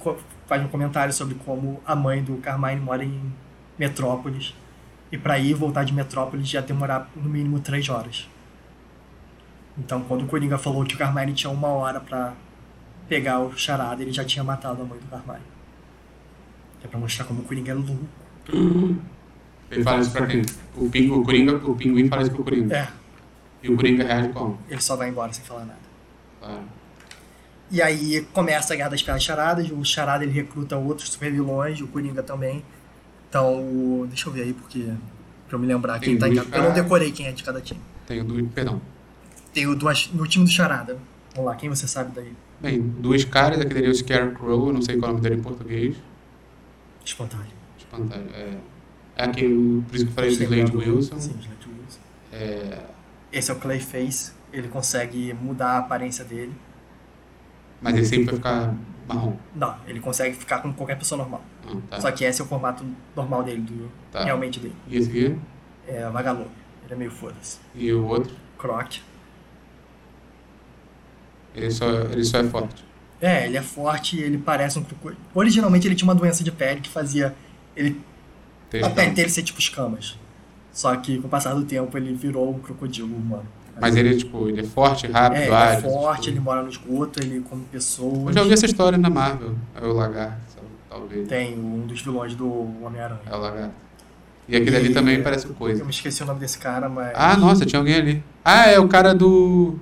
faz um comentário sobre como a mãe do Carmine mora em Metrópolis. E pra ir voltar de Metrópolis ia demorar no mínimo três horas. Então quando o Coringa falou que o Carmine tinha uma hora pra pegar o charada, ele já tinha matado a mãe do Carmine. É pra mostrar como o Coringa é louco. Ele fala isso pra quem? O, ping, o, Coringa, o pinguim fala isso pro Coringa. É, E o Coringa reage como? ele só vai embora sem falar nada. Claro. E aí começa a guerra das pelas charadas, o charada ele recruta outros super vilões, o Coringa também. Então, o- deixa eu ver aí porque pra eu me lembrar quem Tem tá em cada. Eu não decorei quem é de cada time. Tenho duas. Perdão. Tem o duas, no time do charada. Vamos lá, quem você sabe daí? Bem, duas caras, aquele ali é o Scarecrow, eu não sei qual é o nome dele em português. Espantalho. Espantalho. É, é aquele, por isso que eu falei do Slade Wilson. Sim, Slade Wilson. É, Esse é o Clayface. Ele consegue mudar a aparência dele. mas ele sempre vai ficar marrom. Não, ele consegue ficar com qualquer pessoa normal. Ah, tá. Só que esse é o formato normal dele, do, Tá. realmente dele. E esse aqui? É vagalume. Ele é meio foda-se. E o outro? Croc. Ele só, ele só é forte. É, ele é forte e ele parece um crocodilo. Originalmente ele tinha uma doença de pele que fazia ele, a Textão. pele dele ser tipo escamas. Só que com o passar do tempo ele virou um crocodilo humano. Mas ele é tipo, ele é forte, rápido, É, ele é ágil. forte, tipo- ele mora no esgoto, ele come pessoas. Eu já ouvi essa história na Marvel. É o lagarto, talvez. Tem um dos vilões do Homem-Aranha. É o lagarto. E aquele ali também parece Eu coisa. me esqueci o nome desse cara, mas. Ah, nossa, tinha alguém ali. Ah, é o cara do.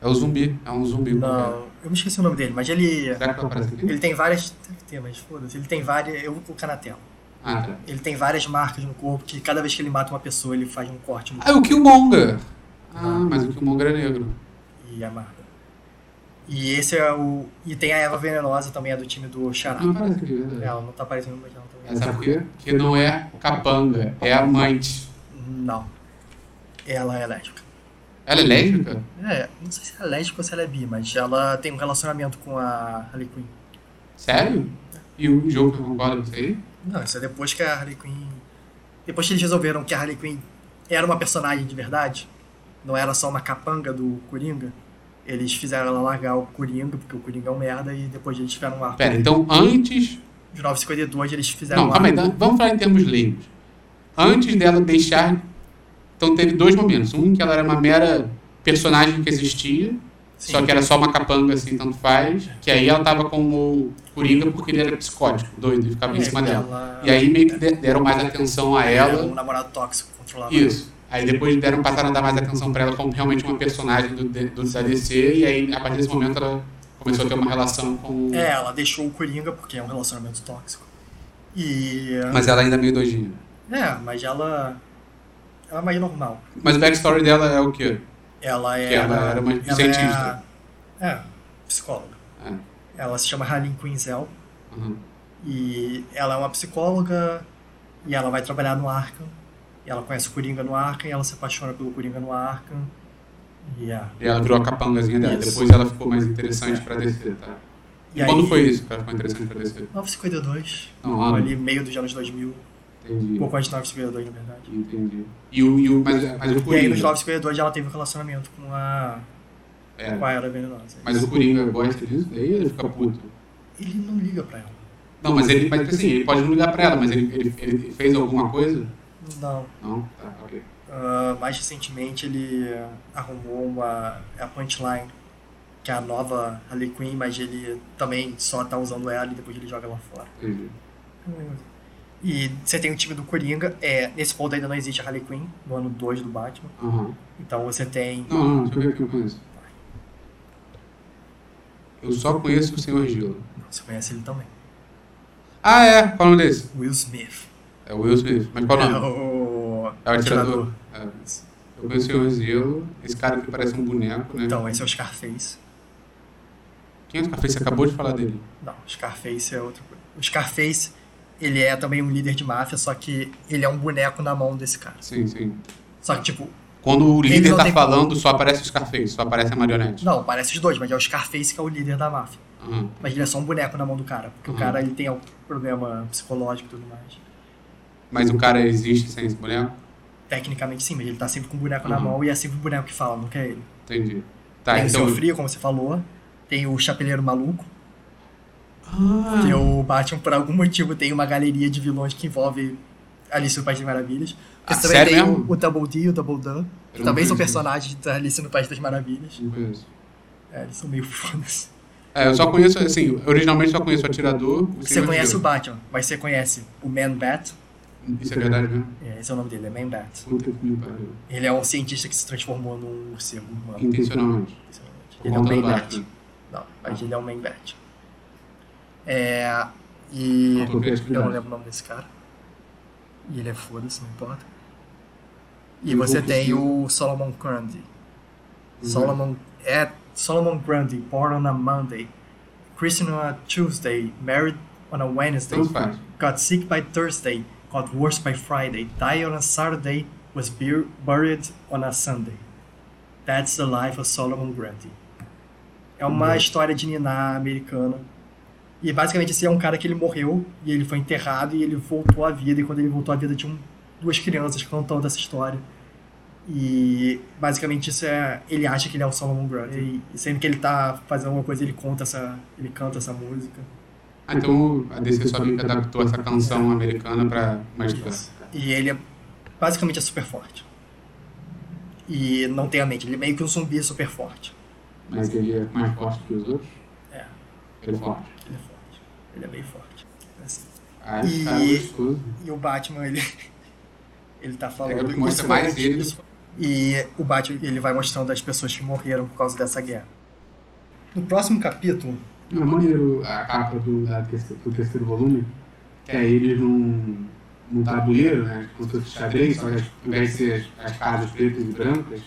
É o zumbi. É um zumbi. qualquer. Não, eu me esqueci o nome dele, mas ele. Será que aparece aqui? Ele tem várias. Deve ter, mas foda-se. Ele tem várias. Eu vou colocar na tela. Ah, tá. Ele tem várias marcas no corpo que cada vez que ele mata uma pessoa ele faz um corte no Ah, é o Killmonger. Ah, mas o Killmonger é negro. e amarga. E esse é o. E tem a Eva Venenosa também, é do time do Chará. Não aparece aqui, verdade. Ela não tá aparecendo, mas ela também. É, sabe por quê? Que não é capanga, é amante. Não. Ela é lésbica. Ela é lésbica? É, não sei se ela é lésbica ou se ela é bi, mas ela tem um relacionamento com a Harley Quinn. Sério? E o jogo que concorda com isso aí? Não, isso é depois que a Harley Quinn. Depois que eles resolveram que a Harley Quinn era uma personagem de verdade, não era só uma capanga do Coringa, eles fizeram ela largar o Coringa, porque o Coringa é um merda, e depois eles tiveram um arco. Pera, então antes. De 952 eles fizeram Não, um calma aí, arco. então, vamos falar em termos leigos. Antes dela deixar. Então teve dois momentos. Um que ela era uma mera personagem que existia, Sim. só que era só uma capanga assim, tanto faz. Que aí ela tava com o Coringa porque ele era psicótico, doido, e ficava em É, cima dela. ela- E aí meio que de- deram mais atenção a ela. um namorado tóxico que controlava Isso. Aí depois deram, passaram a dar mais atenção pra ela como realmente uma personagem do, do, da DC, e aí a partir desse momento ela começou a ter uma relação com. É, ela deixou o Coringa porque é um relacionamento tóxico. E. Mas ela ainda é meio doidinha. É, mas ela. Ela é mais normal. Mas o backstory dela é o quê? Ela é. Que ela era uma cientista. É, é. psicóloga. É. Ela se chama Harleen Quinzel Uhum. e ela é uma psicóloga e ela vai trabalhar no Arkham. E ela conhece o Coringa no Arkham e ela se apaixona pelo Coringa no Arkham. E, é. E ela virou a capangazinha dela. Isso. Depois ela ficou mais interessante pra descer, tá? E E quando aí- foi isso que ela ficou interessante pra descer? 952, Não, ano. ali meio dos anos 2000, Entendi. pouco antes de 952 na verdade. Entendi. E o, e o, mas, mas o E aí nos Coringa... 952 ela teve um relacionamento com a, É, com a Era Venenosa. mas o Coringa gosta disso? Daí ele fica puto. Ele não liga pra ela. Não, mas ele, mas assim, ele pode não ligar pra ela, mas ele, ele, ele fez alguma coisa? Não. Não? Tá, ok. Ah, mais recentemente ele arrumou uma a Punchline, que é a nova Harley Quinn, mas ele também só tá usando ela e depois ele joga ela fora. Entendi. E você tem o time do Coringa, é, nesse ponto ainda não existe a Harley Quinn, no ano 2 do Batman. Aham. Então você tem. Não, não, deixa eu ver aqui o que eu conheço. Eu só conheço o Senhor Gelo. Você conhece ele também. Ah, é? Qual é o nome desse? Will Smith. É o Will Smith. Mas qual é o É nome? o. É o atirador. É. Eu conheço o Senhor Gelo. Esse cara que parece um boneco, né? Então, esse é o Scarface. Quem é o café? Você acabou de falar dele. Não, Scarface é outra coisa. O Scarface, ele é também um líder de máfia, só que ele é um boneco na mão desse cara. Sim, sim. Só que, tipo, Quando o líder tá falando, só aparece o Scarface, só aparece a marionete. não, parece os dois, mas é o Scarface que é o líder da máfia. Aham. Mas ele é só um boneco na mão do cara, porque Uhum. o cara ele tem algum problema psicológico e tudo mais. Mas o cara existe sem esse boneco? Tecnicamente sim, mas ele tá sempre com o boneco na Uhum. mão e é sempre o boneco que fala, não quer ele. Entendi. Tá, tem o então. Seu Frio, como você falou, tem o Chapeleiro Maluco, Ah, que o Batman, por algum motivo, tem uma galeria de vilões que envolve Alice no País das Maravilhas. Ah, Você também sério tem mesmo? o, o Double D e o Double Dan, que também são personagens da Alice no País das Maravilhas. É, eles são meio fodas. É, eu só conheço, assim, originalmente só conheço o Atirador. O Você Senhor conhece o. Batman, mas você conhece o Man Bat, Isso é verdade mesmo? é, esse é o nome dele, é Man Bat. Puta que me pariu. Ele é um cientista que se transformou num morcego humano. Intencionalmente. Ele é um Man Bat. Não, mas ele é um Man Bat. É. E. Eu não lembro o nome desse cara. E ele é foda-se, não importa. E Eu você tem o Solomon Grundy. Uhum. Solomon. É. Solomon Grundy, born on a Monday. Christian on a Tuesday. Married on a Wednesday. Got sick by Thursday. Got worse by Friday. Died on a Saturday. Was bur- buried on a Sunday. That's the life of Solomon Grundy. É uma Uhum. história de Niná americana. E basicamente esse é um cara que ele morreu e ele foi enterrado e ele voltou à vida. E quando ele voltou à vida tinham duas crianças contando essa história. E basicamente isso é. Ele acha que ele é o Solomon Grundy. E sempre que ele tá fazendo alguma coisa, ele conta essa. ele canta essa música. Ah, então a DC só meio que adaptou essa canção americana pra mais diversa. E ele é basicamente é super forte. E não tem a mente, ele é meio que um zumbi super forte. Mas ele é mais forte que os outros? É, Ele é forte. Ele é. Ele é bem forte. Assim. Ah, E- tá gostoso. E o Batman, ele. (laughs) Ele tá falando. Legal que mostra mais ele. E o Batman, ele vai mostrando as pessoas que morreram por causa dessa guerra. No próximo capítulo, Não, é maneiro a capa do, da terceiro, do terceiro volume, que é ele num, num tabuleiro, né? Com todo xadrez, só que ao invés de ser as, as casas pretas e brancas,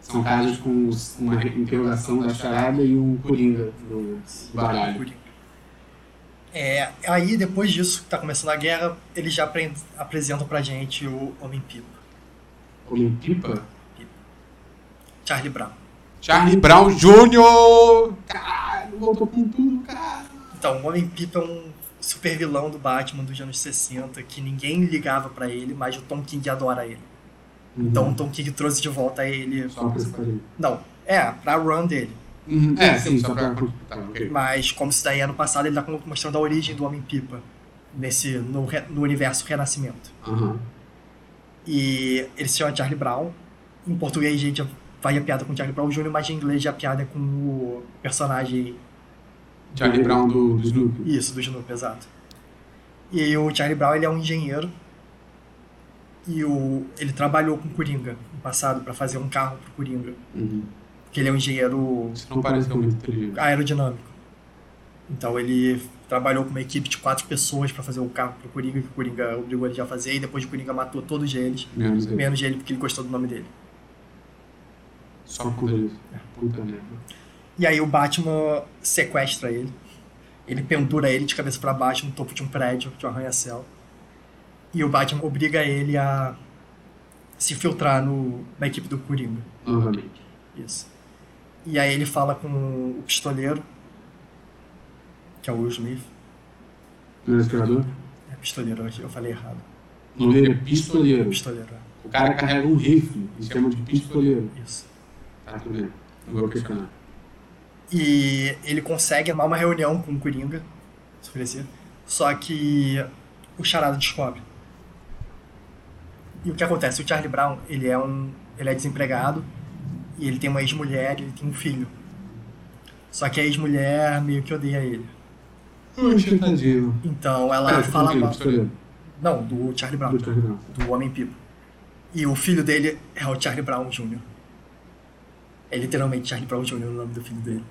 são casas com os- uma interrogação da charada e um coringa do baralho. É, aí, depois disso, que tá começando a guerra, eles já apre- apresentam pra gente o Homem-Pipa, Homem pipa? Charlie Brown. Charlie Brown Jr. Caralho, voltou com tudo, cara. Então, o Homem-Pipa é um super vilão do Batman dos anos 60, que ninguém ligava pra ele, mas o Tom King adora ele. Então o Tom King trouxe de volta ele. Só pra. Não, é, pra run dele. Uhum, É, sim, só pra. Tá, ok. Mas como isso daí é ano passado, ele tá mostrando a origem do Homem-Pipa nesse, no, re- no universo Renascimento. Aham. E ele se chama Charlie Brown. Em português a gente vai a piada com Charlie Brown Jr., mas em inglês a piada é com o personagem Charlie Brown do, do Snoopy. Isso, do Snoopy, exato. E o Charlie Brown, ele é um engenheiro. E o, ele trabalhou com o Coringa no passado para fazer um carro pro Coringa. Uhum. Porque ele é um engenheiro Isso não pareceu muito inteligente. aerodinâmico. Então ele trabalhou com uma equipe de quatro pessoas para fazer o carro pro Coringa, que o Coringa obrigou ele a fazer. E depois o Coringa matou todos eles, Menos ele. menos ele porque ele gostou do nome dele. Só por isso. Puta merda. E aí o Batman sequestra ele. Ele pendura ele de cabeça para baixo no topo de um prédio, de um arranha-céu. E o Batman obriga ele a se filtrar no, na equipe do Coringa. Novamente. Isso. E aí ele fala com o pistoleiro, que é o Will Smith. Não é? É pistoleiro, eu falei errado. O nome dele é pistoleiro. Pistoleiro, O cara carrega um rifle e chama de pistoleiro. é. isso. Tá, tudo bem. Não vou questionar. E ele consegue armar uma reunião com o Coringa, se oferecer. Só que o Charada descobre. E o que acontece? O Charlie Brown, ele é um. ele é desempregado e ele tem uma ex-mulher e ele tem um filho. Só que a ex-mulher meio que odeia ele. Poxa, tadinho. Então ela Ah, fala do mal. Não, do Charlie Brown, Do Charlie Brown. do Homem-Pipo. E o filho dele é o Charlie Brown Jr. É literalmente Charlie Brown Jr. o nome do filho dele.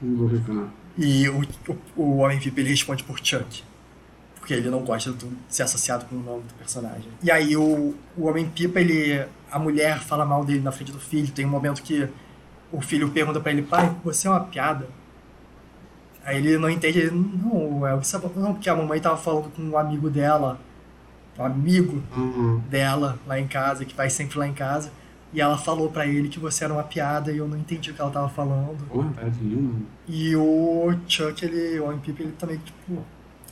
Não vou questionar. E o, o, o Homem-Pipo ele responde por Chuck. Porque ele não gosta de ser associado com o nome do personagem. E aí o, o Homem-Pipo, ele. A mulher fala mal dele na frente do filho. Tem um momento que o filho pergunta pra ele, pai, você é uma piada? Aí ele não entende, ele, não, é, você- não, porque a mamãe tava falando com um amigo dela, um amigo Uhum. dela lá em casa, que vai sempre lá em casa, e ela falou pra ele que você era uma piada e eu não entendi o que ela tava falando. Tadinho, mano. E o Chuck, ele, o Pipa, ele também, tipo.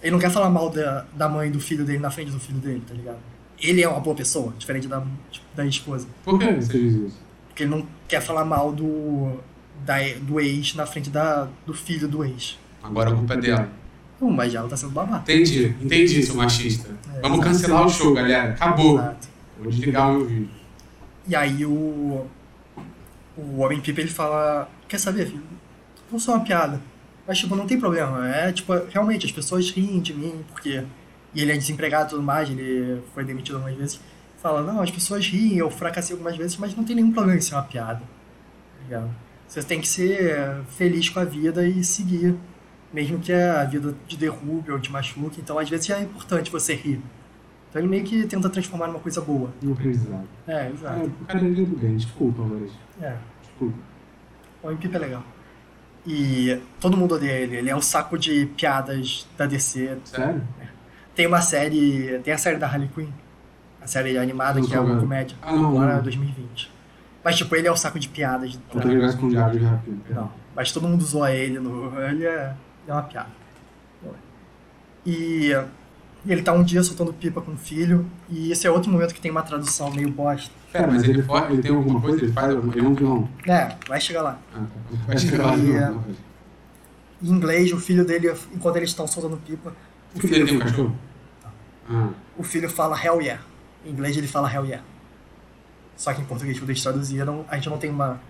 Ele não quer falar mal da, da mãe do filho dele na frente do filho dele, tá ligado? Ele é uma boa pessoa, diferente da, tipo, da esposa. Por que você diz isso? Porque ele não quer falar mal do, da, do ex na frente da, do filho do ex. Agora a culpa é dela. Não, mas ela tá sendo babaca. Entendi, entendi, seu machista. Vamos cancelar o show, galera. Acabou. Exato. Vou desligar o meu vídeo. E aí o. O Homem Pipa ele fala. Quer saber, filho? Não sou uma piada. Mas, tipo, não tem problema. É, tipo, realmente, as pessoas riem de mim, porque. E ele é desempregado e tudo mais, ele foi demitido algumas vezes. Fala, não, as pessoas riem, eu fracassei algumas vezes, mas não tem nenhum problema em ser uma piada. Tá? Você tem que ser feliz com a vida e seguir. Mesmo que a vida te derrube ou te machuque. Então, às vezes, é importante você rir. Então, ele meio que tenta transformar numa coisa boa. Não precisava. É, É, exato. o cara é do bem. Desculpa, mas. É. Desculpa. O Homem-Pipa é legal. E todo mundo odeia ele. Ele é um saco de piadas da DC. Sério? Tem uma série. Tem a série da Harley Quinn. A série animada, Não que é uma comédia. Ah, não, Agora não. 2020. Mas, tipo, ele é um saco de piadas. Eu da- tô ligado com o diário de rápido. Não. Mas todo mundo zoa ele. No... Ele é... é uma piada. E ele tá um dia soltando pipa com o filho. E esse é outro momento que tem uma tradução meio bosta. Pera, mas ele, fora, ele tem alguma coisa, ele faz Ele é um vilão. É, vai chegar lá. Ah. Vai chegar lá, E, não, é, não. Em inglês, o filho dele, enquanto eles estão soltando pipa, O filho dele tem um cachorro? Ah, o filho fala hell yeah. Em inglês ele fala hell yeah. Só que em português, quando eles traduziram, a gente não tem uma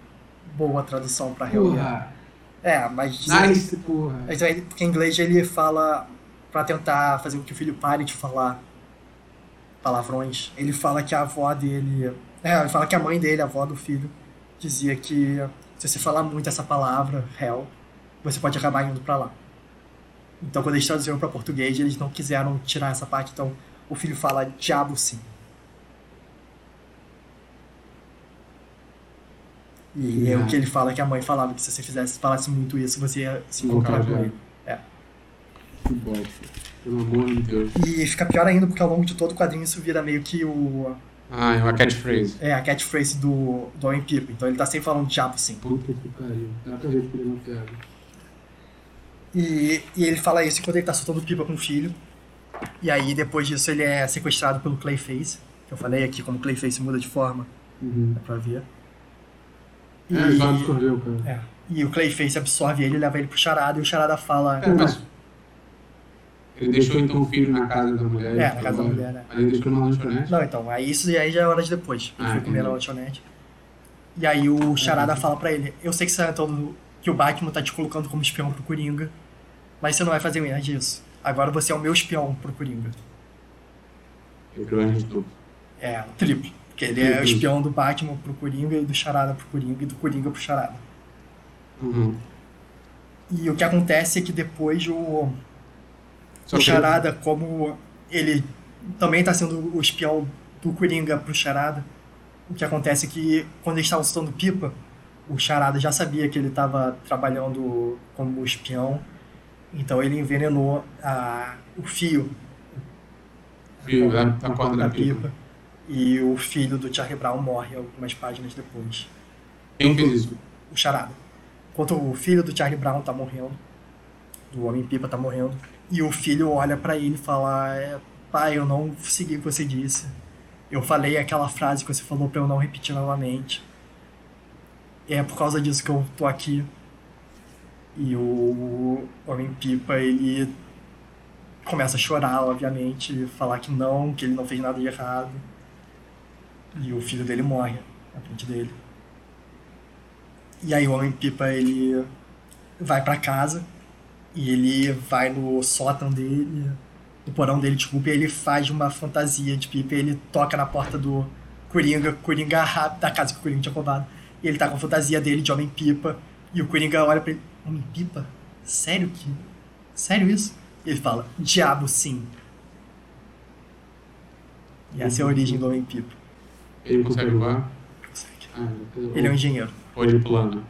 boa tradução pra hell yeah. porra. É, mas... Nice, porra. Porque em inglês ele fala pra tentar fazer com que o filho pare de falar palavrões. Ele fala que a avó dele... É, ele fala que a mãe dele, a avó do filho, dizia que se você falar muito essa palavra, hell, você pode acabar indo pra lá. Então, quando eles traduziram pra português, eles não quiseram tirar essa parte, então o filho fala diabo sim. E é o que ele fala que a mãe falava, que se você fizesse, falasse muito isso, você ia se encontrar com ele. É. Que bosta. Pelo amor de Deus. E fica pior ainda, porque ao longo de todo o quadrinho isso vira meio que o. Ah, é uma catchphrase. É, a catchphrase do, do Homem Pipo. Então ele tá sempre falando diabo sim. Puta que pariu. Dá pra ver que ele não pega. E, e ele fala isso enquanto ele tá soltando pipa com o filho. E aí, depois disso, ele é sequestrado pelo Clayface. Que eu falei aqui, como o Clayface muda de forma, Uhum. dá pra ver. É, ele só absorveu, cara. é, e o Clayface absorve ele e leva ele pro Charada. E o Charada fala... Pera, mas Ele deixou então o filho na casa da mulher. É, na casa da mulher, né? Aí ele deixou na lanchonete. Não, então, aí isso aí já é horas depois. Ele Ah, foi comer na lanchonete. E aí o Charada fala pra ele, eu sei que você é todo. Que o Batman tá te colocando como espião pro Coringa, mas você não vai fazer mais disso. Agora você é o meu espião pro Coringa. Grande tudo. É, triplo. Porque ele é o espião do Batman pro Coringa e do Charada pro Coringa e do Coringa pro Charada. Uhum. E o que acontece é que depois o, Só o que- Charada, como ele também tá sendo o espião do Coringa pro Charada, o que acontece é que quando eles estavam soltando pipa, o Charada já sabia que ele estava trabalhando como espião, então ele envenenou a, o fio, Fio da, a, da corda da pipa. E o filho do Charlie Brown morre algumas páginas depois. Quem fez isso? O Charada. Enquanto o filho do Charlie Brown tá morrendo, do Homem-Pipa tá morrendo, e o filho olha para ele e fala: é, Pai, eu não segui o que você disse. Eu falei aquela frase que você falou para eu não repetir novamente. É por causa disso que eu tô aqui. E o Homem-Pipa, ele começa a chorar, obviamente, falar que não, que ele não fez nada de errado. E o filho dele morre na frente dele. E aí o Homem-Pipa, ele vai para casa e ele vai no sótão dele, no porão dele, desculpa, e ele faz uma fantasia de pipa, ele toca na porta do Coringa, Coringa da casa que o Coringa tinha roubado. E ele tá com a fantasia dele de Homem-Pipa, e o Coringa olha pra ele, Homem-Pipa? Sério que... Sério isso? E ele fala, diabo sim. E essa é a origem do Homem-Pipa. Ele consegue voar? Ah, Ele é um engenheiro. Ou ele pulando?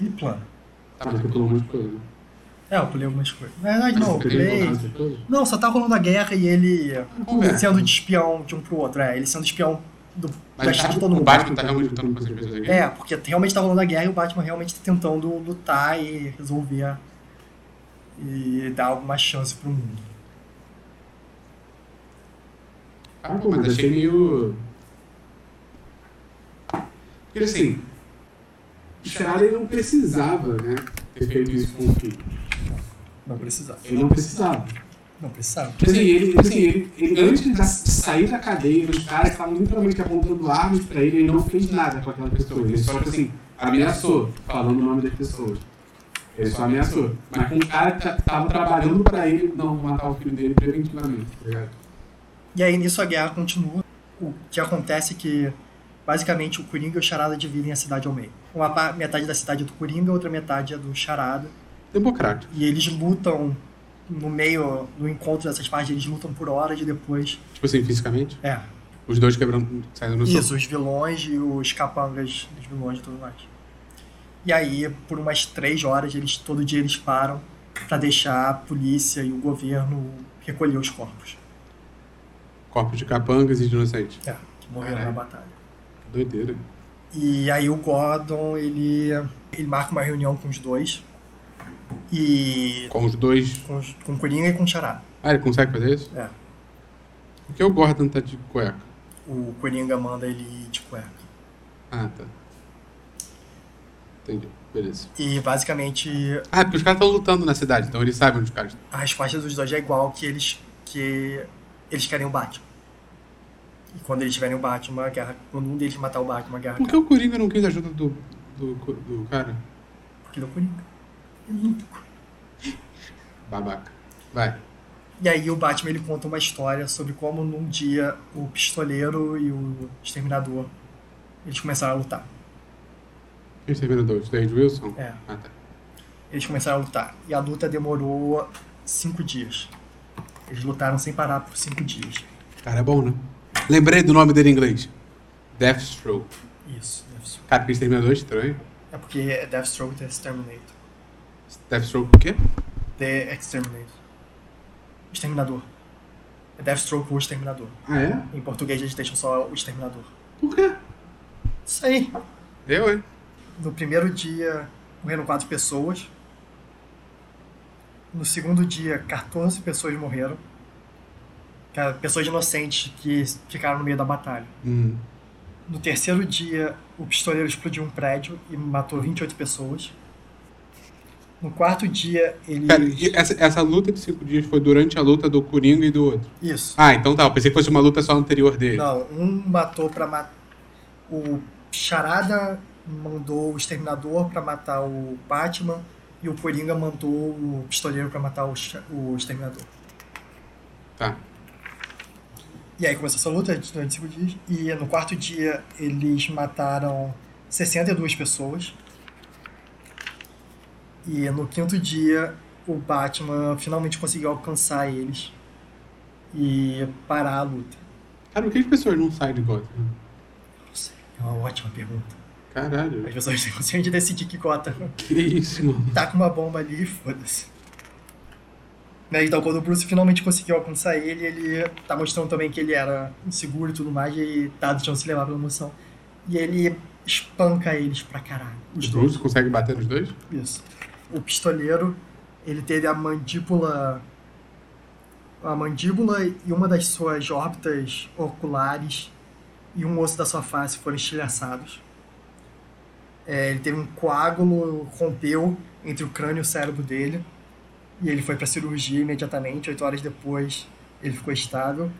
Ele plana. Tá, Mas eu pulou um monte de coisa. É, eu pulei algumas coisas. Na verdade, não, eu pulei... Não, só tá rolando a guerra e ele Conversa. sendo de espião de um pro outro. É, ele sendo espião do, da de tá, todo o. Batman tá realmente lutando com essas pessoas aqui? É, porque realmente tá rolando a guerra e o Batman realmente tá tentando lutar e resolver e dar alguma chance pro mundo. Ah, pô, mas achei meio... Porque assim, O Charada ele não precisava, né? Ter feito isso com o filho. Não precisava. Ele não precisava. Não precisava. Assim, ele, assim, ele, ele antes de sair da cadeia, os caras estavam literalmente apontando armas pra ele, ele não fez nada com aquela pessoa. Ele só, tipo assim, ameaçou, falando o nome das pessoas. Ele só ameaçou. Mas com um cara que ta- tava trabalhando pra ele não matar o filho dele preventivamente, tá ligado? E aí nisso a guerra continua. O que acontece é que basicamente o Coringa e o Charada dividem a cidade ao meio. Uma metade da cidade é do Coringa, outra metade é do Charada. democrático. E eles lutam no meio do encontro dessas partes, eles lutam por horas e depois. Tipo assim, fisicamente. É, Os dois quebrando, saindo no isso, soco. os vilões e os capangas dos vilões e tudo mais. E aí, por umas três horas, eles todo dia eles param pra deixar a polícia e o governo recolher os corpos. Corpos de capangas e de inocentes. É, que morreram Caralho. na batalha. Doideira. E aí o Gordon, ele, ele marca uma reunião com os dois. E. Com os dois. com, os- com o Coringa e com o Charada. Ah, ele consegue fazer isso? É. Por que o Gordon tá de cueca? O Coringa manda ele ir de cueca. Ah, tá. Entendi. Beleza. E basicamente Ah, porque os caras estão lutando na cidade, então eles sabem onde os caras estão. a resposta dos dois é igual que eles que eles querem o Batman. E quando eles tiverem o Batman, a guerra, quando um deles matar o Batman, a guerra Por que o Coringa não quis a ajuda do, do, do cara? Porque ele é o Coringa. Olímpico. Babaca. Vai. E aí o Batman ele conta uma história sobre como num dia o pistoleiro e o exterminador eles começaram a lutar. Quem terminou? O Wilson? É. Ah, tá. Eles começaram a lutar. E a luta demorou cinco dias. Eles lutaram sem parar por cinco dias. Cara, é bom, né? Lembrei do nome dele em inglês. Deathstroke. Isso, Deathstroke. Cara, que exterminador estranho. É porque é Deathstroke The Exterminator. Deathstroke o quê? The Exterminator. Exterminador. É Deathstroke o Exterminador. Ah, é? Em português eles deixam só o Exterminador. Por quê? Isso aí. Eu, hein? No primeiro dia morreram quatro pessoas. No segundo dia, 14 pessoas morreram. Cara, Pessoas inocentes que ficaram no meio da batalha. Hum. No terceiro dia, o pistoleiro explodiu um prédio e matou 28 pessoas. No quarto dia, ele. Cara, essa, essa luta de cinco dias foi durante a luta do Coringa e do outro. Isso. Ah, então tá. Eu pensei que fosse uma luta só anterior dele. Não, um matou pra matar. O Charada mandou o Exterminador pra matar o Batman e o Coringa mandou o Pistoleiro pra matar o, o Exterminador. Tá. E aí começou essa luta durante cinco dias. E no quarto dia eles mataram 62 pessoas. E no quinto dia o Batman finalmente conseguiu alcançar eles e parar a luta. Cara, por que as pessoas não saem de Gotham? É uma ótima pergunta. Caralho. As pessoas têm consciência de decidir que Gotham Que isso, mano. tá com uma bomba ali foda-se. Né, Então, quando o Bruce finalmente conseguiu alcançar ele, ele tá mostrando também que ele era inseguro e tudo mais, e tá deixando se levar pela emoção. E ele espanca eles pra caralho. Os O dois. Bruce consegue bater nos dois? Isso. O pistoleiro, ele teve a mandíbula. A mandíbula e uma das suas órbitas oculares e um osso da sua face foram estilhaçados. É, ele teve um coágulo, rompeu entre o crânio e o cérebro dele. E ele foi para cirurgia imediatamente. Oito horas depois, ele ficou estável.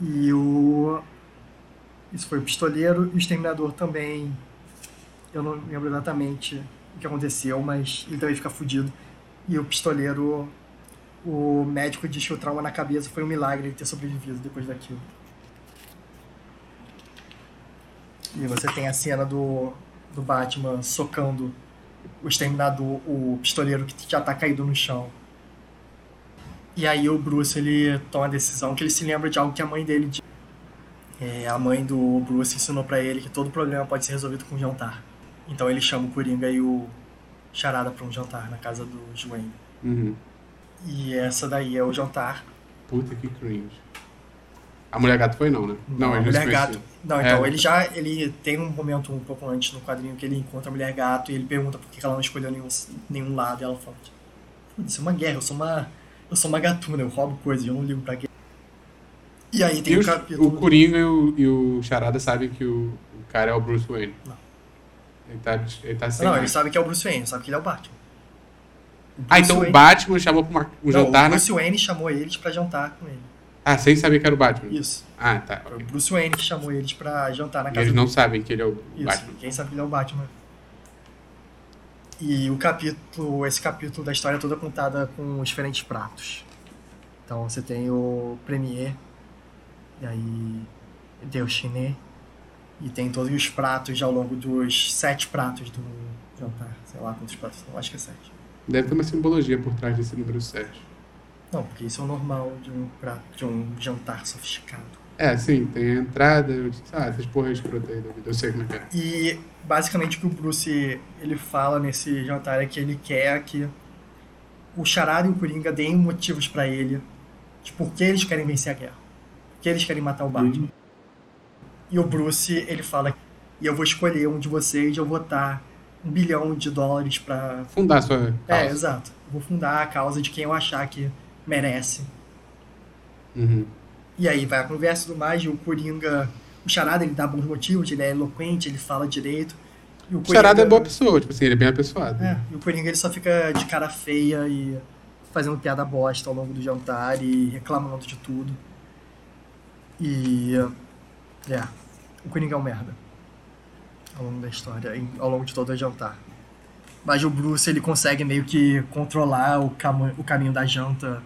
E o. Isso foi o pistoleiro e o exterminador também. Eu não lembro exatamente o que aconteceu, mas ele também fica fudido. E o pistoleiro, o médico diz que o trauma na cabeça foi um milagre ele ter sobrevivido depois daquilo. E você tem a cena do, do Batman socando o exterminador, o pistoleiro que já tá caído no chão. E aí o Bruce ele toma a decisão que ele se lembra de algo que a mãe dele. É, a mãe do Bruce ensinou pra ele que todo problema pode ser resolvido com jantar. Então ele chama o Coringa e o Charada pra um jantar na casa do Joane. Uhum. E essa daí é o jantar. Puta que cringe. A mulher gato foi não, né? Não, a ele mulher gato. Não, então É. ele já ele tem um momento um pouco antes no quadrinho que ele encontra a mulher gato e ele pergunta por que ela não escolheu nenhum, nenhum lado e ela fala: "Putz, Isso é uma guerra, eu sou uma eu sou uma gatuna, eu roubo coisas, eu não ligo pra guerra. E aí tem E o os- capítulo. o Coringa e o, e o Charada sabem que o, o cara é o Bruce Wayne. Não. Ele tá, ele tá sem. Não, ele sabe que é o Bruce Wayne, sabe que ele é o Batman. O Ah, então o Wayne- Batman chamou pra uma, um Não, jantar, o né? Bruce Wayne chamou eles pra jantar com ele. Ah, sem saber que era o Batman. Isso. Ah, tá. Foi o Bruce Wayne que chamou eles pra jantar na E casa eles não dele. sabem que ele é o Isso, Batman. quem sabe que ele é o Batman. E o capítulo, esse capítulo da história é toda contada com os diferentes pratos. Então você tem o Premier, e aí o Chiné, e tem todos os pratos ao longo dos sete pratos do jantar. Sei lá quantos pratos são, acho que é sete. Deve ter uma simbologia por trás desse número 7. Não, porque isso é o normal de um prato, de um jantar sofisticado. É, sim, tem a entrada, ah, essas porras da vida, eu sei como é que é. E basicamente o que o Bruce ele fala nesse jantar é que ele quer que o Charada e o Coringa deem motivos pra ele de por que eles querem vencer a guerra. Por que eles querem matar o Batman. E o Bruce ele fala e eu vou escolher um de vocês, eu vou dar um bilhão de dólares pra. Fundar sua É, causa. exato. Vou fundar a causa de quem eu achar que merece. Uhum. E aí vai a conversa tudo mais, e o Coringa. O Charada ele dá bons motivos, ele é eloquente, ele fala direito. E o O Charada é Coringa- boa pessoa, tipo assim, ele é bem apessoado. É, e o Coringa ele só fica de cara feia e fazendo piada bosta ao longo do jantar e reclamando de tudo. E. É, o Coringa é um merda. Ao longo da história, ao longo de todo o jantar. Mas o Bruce ele consegue meio que controlar o, cam o caminho da janta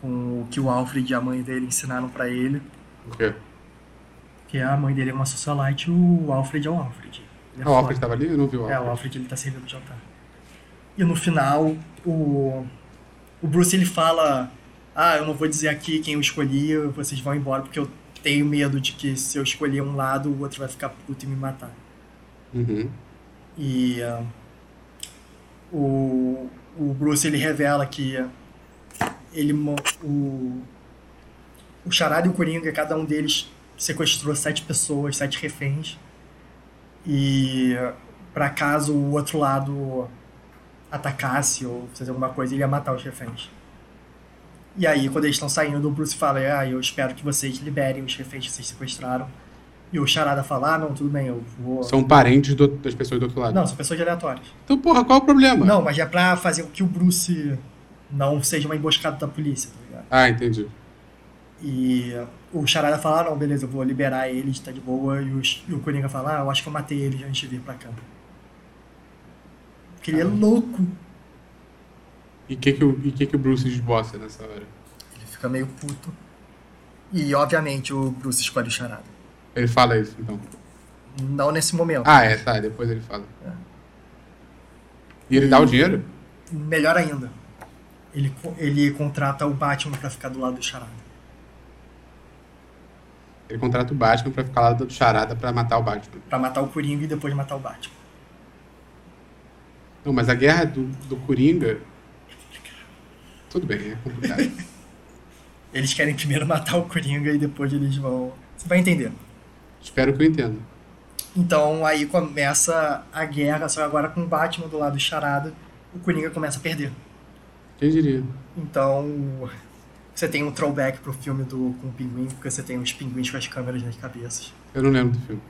com o que o Alfred e a mãe dele ensinaram pra ele. O quê? Que a mãe dele é uma socialite e o Alfred é o Alfred. É Ah, o Alfred foda. tava ali? Eu não vi o Alfred. É, o Alfred ele tá servindo o jantar. E no final, o, o Bruce ele fala: Ah, eu não vou dizer aqui quem eu escolhi, vocês vão embora porque eu tenho medo de que se eu escolher um lado, o outro vai ficar puto e me matar. Uhum. E ah, o, o Bruce ele revela que ele o, o Charada e o Coringa, cada um deles sequestrou sete pessoas, sete reféns. E para caso o outro lado atacasse ou fizesse alguma coisa, ele ia matar os reféns. E aí, quando eles estão saindo, o Bruce fala: Ah, eu espero que vocês liberem os reféns que vocês sequestraram. E o Charada fala: Ah, não, tudo bem, eu vou. São parentes do- das pessoas do outro lado. Não, são pessoas aleatórias. Então, porra, qual o problema? Não, mas é pra fazer com que o Bruce não seja uma emboscada da polícia, tá ligado? Ah, entendi. E o Charada fala, ah, não, beleza, eu vou liberar eles, tá de boa. E o, e o Coringa fala, ah, eu acho que eu matei eles antes de vir pra cá. Porque ele é louco. E o que, que, o- e que, que o Bruce esboça nessa hora? Ele fica meio puto. E, obviamente, o Bruce escolhe o Charada. Ele fala isso, então. Não nesse momento. Ah, é, tá, depois ele fala. É. E ele dá o dinheiro? Melhor ainda. Ele, ele contrata o Batman pra ficar do lado do Charada. Ele contrata o Batman pra ficar lá do charada pra matar o Batman. Pra matar o Coringa e depois matar o Batman. Não, mas a guerra do, do Coringa. Tudo bem, é complicado. (laughs) Eles querem primeiro matar o Coringa e depois eles vão. Você vai entender. Espero que eu entenda. Então aí começa a guerra, só que agora com o Batman do lado do Charada, o Coringa começa a perder. Quem diria? Então você tem um throwback pro filme do, com o pinguim, porque você tem os pinguins com as câmeras nas cabeças. Eu não lembro do filme.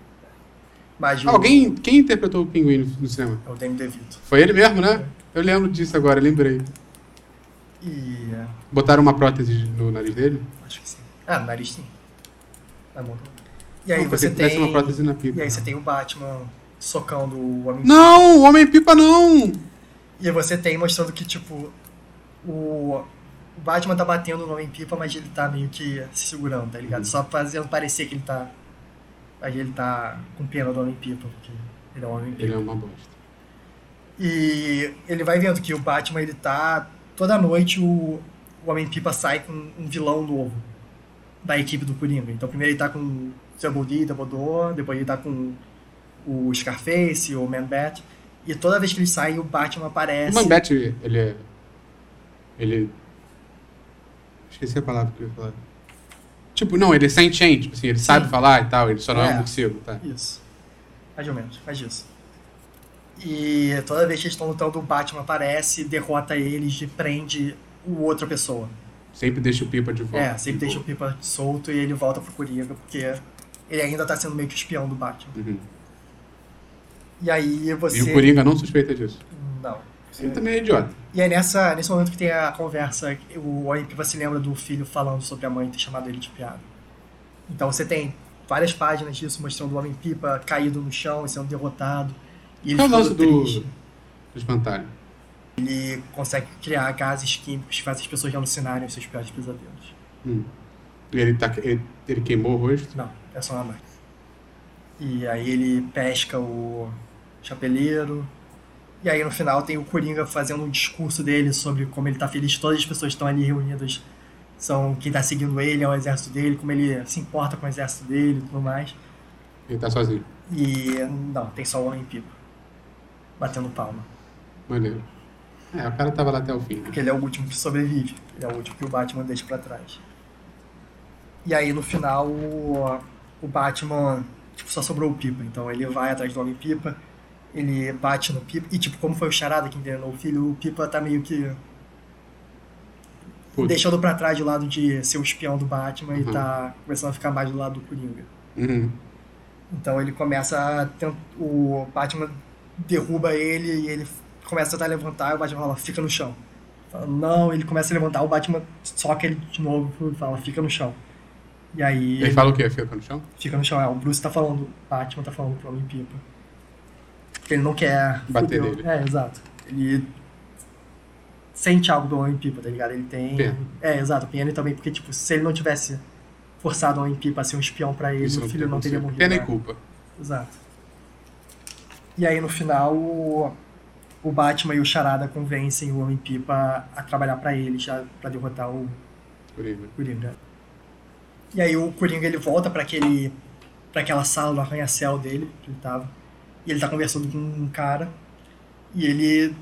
Mas o- Alguém. Quem interpretou o pinguim no, no cinema? É o Danny DeVito. Foi ele mesmo, né? Eu lembro disso agora, lembrei. E. Botaram uma prótese no nariz dele? acho que sim. Ah, no nariz sim. Na mão. E aí Não, você tem. uma prótese na pipa. E aí você tem o Batman socando o Homem Não, Homem-Pipa não! E aí você tem mostrando que, tipo, o, o Batman tá batendo no Homem-Pipa, mas ele tá meio que se segurando, tá ligado? Só fazendo parecer que ele tá. Aí ele tá com pena do Homem-Pipa, porque ele é um Ele Homem-Pipa. é uma bosta. E ele vai vendo que o Batman, ele tá. Toda noite o, o Homem-Pipa sai com um vilão novo da equipe do Coringa. Então primeiro ele tá com o Double D, Double Door, depois ele tá com o Scarface, o Man-Bat. E toda vez que eles saem, o Batman O aparece. Mambete, ele é. Ele. Esqueci a palavra que eu ia falar. Tipo, não, ele é sentient, tipo assim, ele sabe falar e tal, ele só não é, É. um morcego, tá? Isso. Mais ou menos, faz isso. E toda vez que eles estão lutando, o Batman aparece, derrota eles e prende o outra pessoa. Sempre deixa o pipa de volta. É, sempre deixa o Pipa solto e ele volta pro Coringa, porque ele ainda tá sendo meio que espião do Batman. Uhum. E aí você. E o Coringa não suspeita disso. Não. Ele também é idiota. E aí nessa, nesse momento que tem a conversa, o Homem-Pipa se lembra do filho falando sobre a mãe ter chamado ele de piada. Então você tem várias páginas disso mostrando o Homem-Pipa caído no chão e sendo derrotado. E ele é o lance do, do espantalho? Ele consegue criar gases químicos que fazem as pessoas alucinarem os seus piores pesadelos. Hum. Ele, tá, ele, ele queimou o rosto? Não, é só uma máquina. E aí ele pesca o chapeleiro. E aí no final tem o Coringa fazendo um discurso dele sobre como ele tá feliz, todas as pessoas estão ali reunidas são quem tá seguindo ele, é o exército dele, como ele se importa com o exército dele e tudo mais. Ele tá sozinho. E não, tem só o Homem-Pipa batendo palma. Maneiro. É, o cara tava lá até o fim. né? Porque ele é o último que sobrevive. Ele é o último que o Batman deixa pra trás. E aí no final o, o Batman tipo, só sobrou o Pipa. Então ele vai atrás do Homem-Pipa, ele bate no Pipa. E tipo, como foi o Charada que envenenou o filho, o Pipa tá meio que Putz. deixando pra trás do lado de ser o espião do Batman Uhum. e tá começando a ficar mais do lado do Coringa. Uhum. Então ele começa a tent... o Batman derruba ele e ele começa a tentar levantar e o Batman fala, fica no chão. Fala, não, ele começa a levantar, o Batman soca ele de novo e fala, fica no chão. E aí Ele fala o quê? Fica no chão? fica no chão. É, o Bruce tá falando, o Batman tá falando pro Homem-Pipa. Que ele não quer Bater fuder o- nele. É, exato. Ele sente algo do Homem-Pipa, tá ligado? Ele tem... Pena. É, exato, pena e também porque, tipo, se ele não tivesse forçado o Homem-Pipa a ser um espião pra ele, Isso o não filho não teria morrido. Pena e né? culpa. Exato. E aí no final o, o Batman e o Charada convencem o Homem-Pipa a trabalhar pra ele já pra derrotar o Coringa. Coringa. E aí o Coringa ele volta pra aquele para aquela sala do arranha-céu dele que ele tava. E ele tá conversando com um cara e ele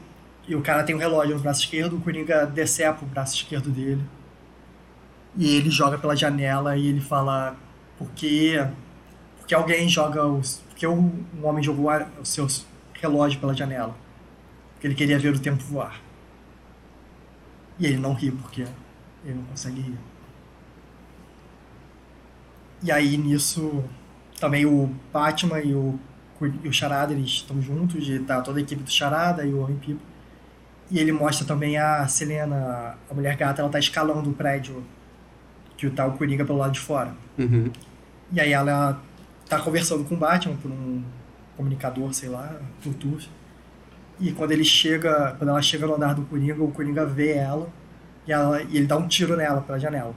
e o cara tem um relógio no braço esquerdo, o Coringa decepa o braço esquerdo dele. E ele joga pela janela e ele fala por que porque alguém joga os porque um um homem jogou o seu relógio pela janela. Porque ele queria ver o tempo voar. E ele não ri porque ele não consegue rir. E aí nisso também o Batman e o, e o Charada eles estão juntos, e tá toda a equipe do Charada e o Homem-Pipa. E ele mostra também a Selena, a mulher gata, ela tá escalando o prédio que tá o Coringa pelo lado de fora. Uhum. E aí ela tá conversando com o Batman por um comunicador, sei lá, Bluetooth. E quando ele chega, quando ela chega no andar do Coringa, o Coringa vê ela e, ela, e ele dá um tiro nela pela janela.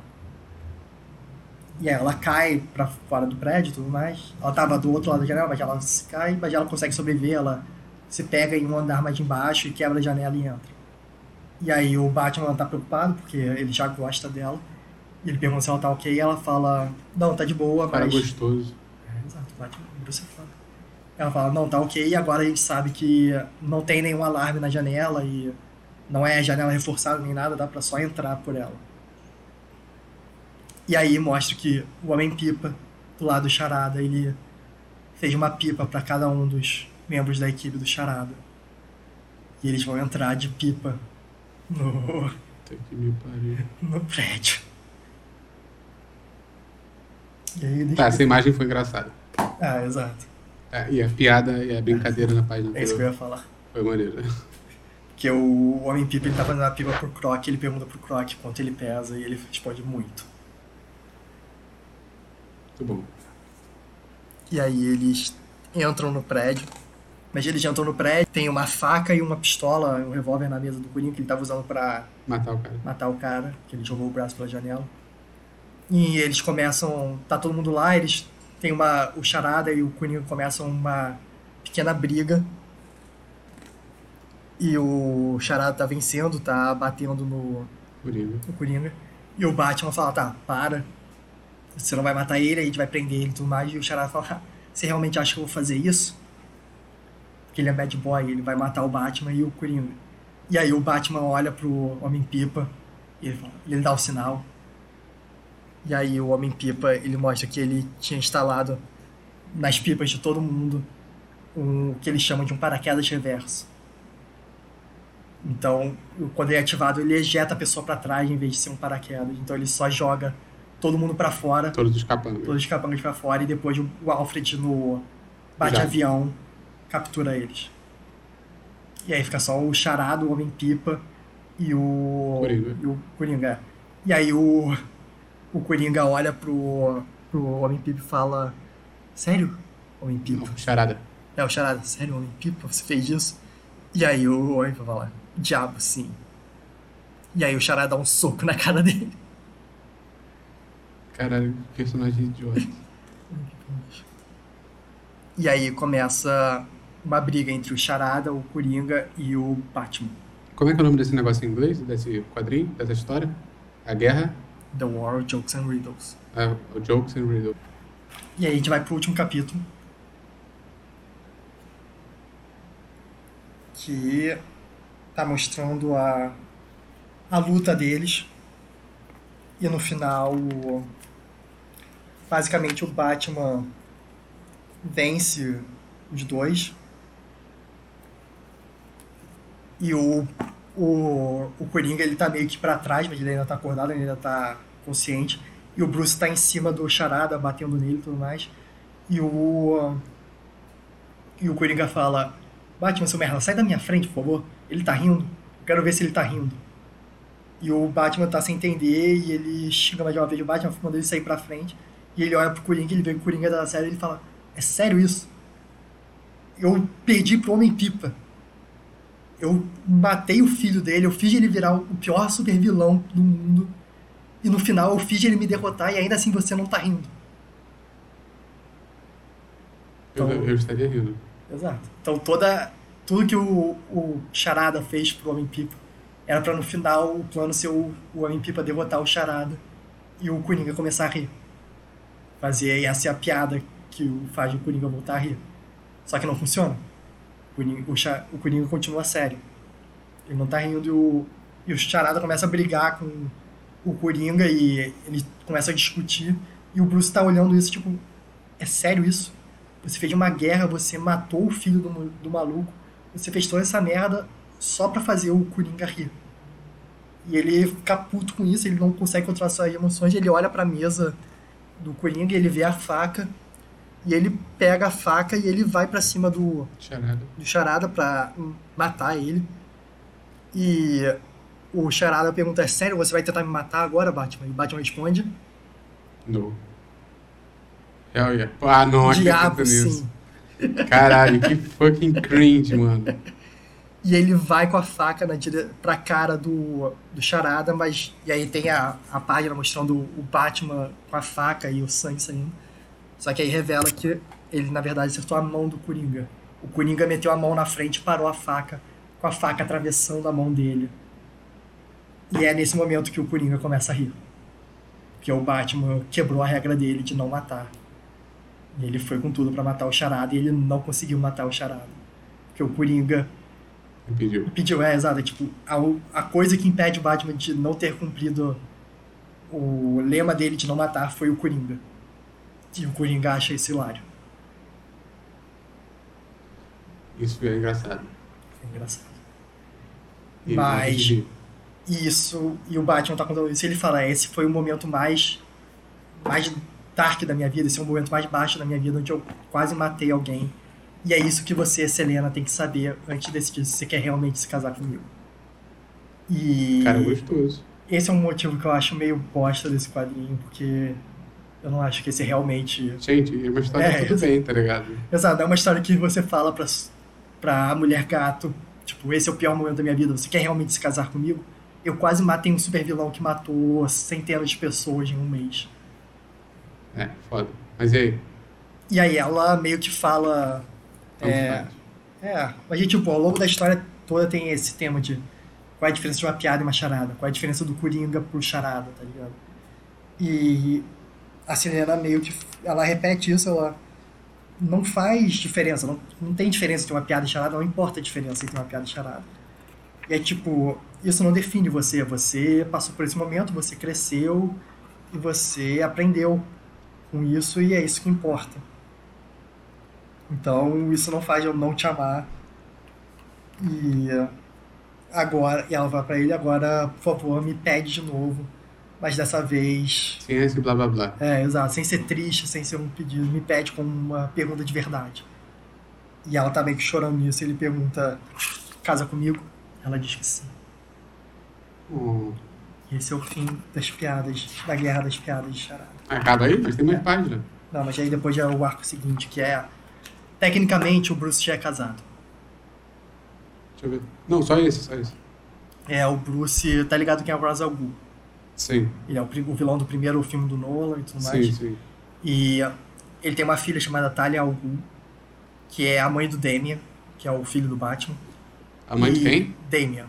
E aí ela cai pra fora do prédio e tudo mais. Ela tava do outro lado da janela, mas ela se cai, mas ela consegue sobreviver, ela se pega em um andar mais embaixo e quebra a janela e entra. E aí o Batman tá preocupado, porque ele já gosta dela. E ele pergunta se ela tá ok, e ela fala, não, tá de boa, Cara mas... gostoso. Exato, Batman, Bruce é foda. Ela fala, não, tá ok, agora a gente sabe que não tem nenhum alarme na janela e não é janela reforçada nem nada, dá pra só entrar por ela. E aí mostra que o Homem-Pipa, do lado do Charada, ele fez uma pipa pra cada um dos membros da equipe do Charada. E eles vão entrar de pipa no, no prédio. E aí. Tá, essa imagem foi engraçada. Ah, exato. É, e a piada e a brincadeira na página É isso que eu ia falar. foi maneira. Porque o Homem-Pipa ele tá fazendo a pipa pro Croc, ele pergunta pro Croc quanto ele pesa e ele responde muito. Muito bom. E aí eles entram no prédio. Mas eles entram no prédio, tem uma faca e uma pistola, um revólver na mesa do Coringa que ele tava usando pra Matar o cara. matar o cara, que ele jogou o braço pela janela. E eles começam, tá todo mundo lá, eles tem uma o Charada e o Coringa começam uma pequena briga. E o Charada tá vencendo, tá batendo no Coringa. Coringa. E o Batman fala, tá, para. Você não vai matar ele, a gente vai prender ele e tudo mais. E o Charada fala, "Ah, você realmente acha que eu vou fazer isso? Porque ele é bad boy, ele vai matar o Batman e o Coringa. E aí o Batman olha pro Homem-Pipa e ele, fala, ele dá o sinal. E aí o Homem-Pipa, ele mostra que ele tinha instalado nas pipas de todo mundo um, o que eles chamam de um paraquedas reverso. Então, quando ele é ativado, ele ejeta a pessoa pra trás em vez de ser um paraquedas. Então ele só joga todo mundo pra fora, Todos os capangas. todos os capangas pra fora, e depois o o Alfred no bate-avião captura eles. E aí fica só o Charado, o Homem-Pipa e o Coringa. E o Coringa. E aí o, o Coringa olha pro, pro Homem-Pipa e fala: Sério, Homem-Pipa? Não, charada. É o Charada, sério, Homem-Pipa, você fez isso? E aí o Homem-Pipa fala: Diabo, sim. E aí o Charada dá um soco na cara dele. Caralho, que personagem idiota. E aí começa uma briga entre o Charada, o Coringa e o Batman. Como é que é o nome desse negócio em inglês? Desse quadrinho? Dessa história? A Guerra? The War of Jokes and Riddles. É, o Jokes and Riddle. E aí a gente vai pro último capítulo. Que tá mostrando a, a luta deles. E no final, o- basicamente o Batman vence os dois. E o, o, o Coringa ele tá meio que pra trás, mas ele ainda tá acordado, ele ainda tá consciente. E o Bruce tá em cima do Charada, batendo nele e tudo mais. E o. E o Coringa fala: Batman, seu merda, sai da minha frente, por favor. Ele tá rindo. Eu quero ver se ele tá rindo. E o Batman tá sem entender e ele xinga mais de uma vez o Batman, manda ele sair pra frente. E ele olha pro Coringa, ele vê o Coringa da série e ele fala: É sério isso? Eu perdi pro Homem-Pipa. Eu matei o filho dele, eu fiz ele virar o pior super vilão do mundo. E no final eu fiz ele me derrotar e ainda assim você não tá rindo. Eu, Então- eu estaria rindo. Exato. Então toda tudo que o, o Charada fez pro Homem-Pipa era pra no final o plano ser o, o Homem-Pipa derrotar o Charada e o Coringa começar a rir. Fazer essa é a piada que o faz o Coringa voltar a rir. Só que não funciona. O o, Coringa continua sério. Ele não tá rindo e o, e o Charada começa a brigar com o Coringa e ele começa a discutir e o Bruce tá olhando isso tipo, é sério isso? Você fez uma guerra, você matou o filho do, do maluco, você fez toda essa merda só pra fazer o Coringa rir. E ele fica puto com isso, ele não consegue controlar suas emoções, ele olha pra mesa do Coringa, ele vê a faca, e ele pega a faca e ele vai pra cima do, Charada. do Charada pra hum, matar ele. E o Charada pergunta, é sério, você vai tentar me matar agora, Batman? E o Batman responde, No. Hell yeah. Ah, não diabo, nisso. sim. Caralho, que fucking cringe, mano. (laughs) E ele vai com a faca na dire... pra cara do, do Charada, mas. E aí tem a, a página mostrando o Batman com a faca e o sangue saindo. Só que aí revela que ele, na verdade, acertou a mão do Coringa. O Coringa meteu a mão na frente e parou a faca, com a faca atravessando a mão dele. E é nesse momento que o Coringa começa a rir. Porque o Batman quebrou a regra dele de não matar. E ele foi com tudo para matar o Charada e ele não conseguiu matar o Charada. Porque o Coringa Impediu. impediu, é, exato. é Tipo, a, a coisa que impede o Batman de não ter cumprido o lema dele de não matar foi o Coringa. E o Coringa acha isso hilário. Isso é engraçado. É engraçado. E- Mas- Isso, e o Batman tá contando isso, ele fala, esse foi o momento mais mais dark da minha vida, esse é o momento mais baixo da minha vida, onde eu quase matei alguém. E é isso que você, Selena, tem que saber antes de decidir se você quer realmente se casar comigo. E Cara, gostoso. esse é um motivo que eu acho meio bosta desse quadrinho, porque eu não acho que esse realmente... Gente, é uma história É, tudo bem, tá ligado? Exato, é uma história que você fala pra, pra mulher gato, tipo, esse é o pior momento da minha vida, você quer realmente se casar comigo? Eu quase matei um super vilão que matou centenas de pessoas em um mês. É, foda. Mas e aí? E aí ela meio que fala. Tanto É, é, mas tipo, ao longo da história toda tem esse tema de qual é a diferença de uma piada e uma charada, qual é a diferença do Coringa pro charada, tá ligado? E a Selena meio que. Ela repete isso, ela não faz diferença, não, não tem diferença entre uma piada e charada, não importa a diferença entre uma piada e charada. E é tipo, isso não define você, você passou por esse momento, você cresceu e você aprendeu com isso e é isso que importa. Então, isso não faz eu não te amar. E agora, e ela vai pra ele agora, por favor, me pede de novo. Mas dessa vez, Sem esse blá blá blá. é, exato, sem ser triste, sem ser um pedido, me pede com uma pergunta de verdade. E ela tá meio que chorando nisso, ele pergunta: "Casa comigo?" Ela diz que sim. E esse é o fim das piadas, da guerra das piadas de charada. Acaba aí, mas tem mais páginas. Não, mas aí depois já é o arco seguinte, que é tecnicamente o Bruce já é casado. Deixa eu ver. Não, só esse, só esse. É, o Bruce, tá ligado quem é o Ra's al Ghul? Sim, Ele é o, o vilão do primeiro filme do Nolan e tudo sim, mais. sim. E ele tem uma filha chamada Talia al Ghul, que é a mãe do Damian, que é o filho do Batman. A mãe de quem? Damian.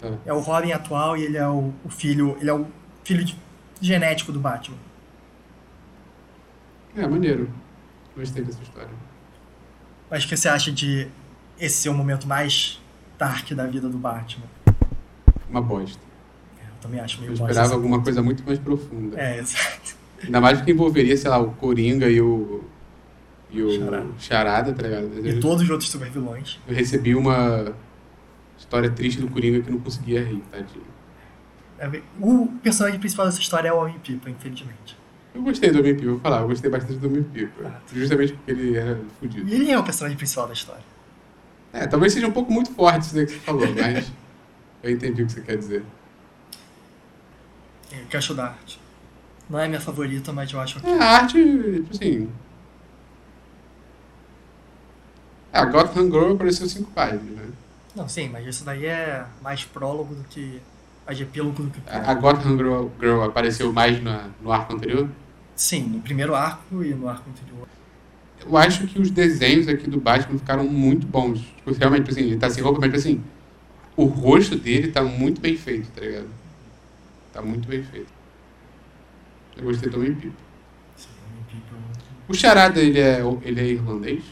Tá. É o Robin atual e ele é o, o filho, ele é o filho de- genético do Batman. É, maneiro. Gostei dessa história. Mas o que você acha de esse ser o momento mais dark da vida do Batman? Uma bosta. Eu também acho Eu meio bosta esperava alguma coisa muito mais profunda. É, exato. Ainda mais que envolveria, sei lá, o Coringa e o. E o Charada. Charada, tá ligado? E todos os outros super vilões. Eu recebi uma história triste do Coringa que não conseguia rir, tadinho. É, O personagem principal dessa história é o Homem-Pipa, infelizmente. Eu gostei do Homem-Pipa, vou falar, eu gostei bastante do Homem-Pipa. Ah. Justamente porque ele era fudido. E ele é o personagem principal da história. É, talvez seja um pouco muito forte isso que você falou, (laughs) mas eu entendi o que você quer dizer. É, Quero estudar arte. Não é minha favorita, mas eu acho que. É, a arte, tipo assim. A Gotham Girl apareceu cinco páginas, né? Não, sim, mas isso daí é mais prólogo do que. Mais epílogo do que. A a Gotham Girl, Girl apareceu mais na, no arco anterior. Sim, no primeiro arco e no arco anterior. Eu acho que os desenhos aqui do Batman ficaram muito bons. Tipo, realmente, assim, ele tá sem roupa, mas tipo assim, o rosto dele tá muito bem feito, tá ligado? Tá muito bem feito. Eu gostei do. Sim, o Homem-Pipa. O Charada, ele é, ele é irlandês?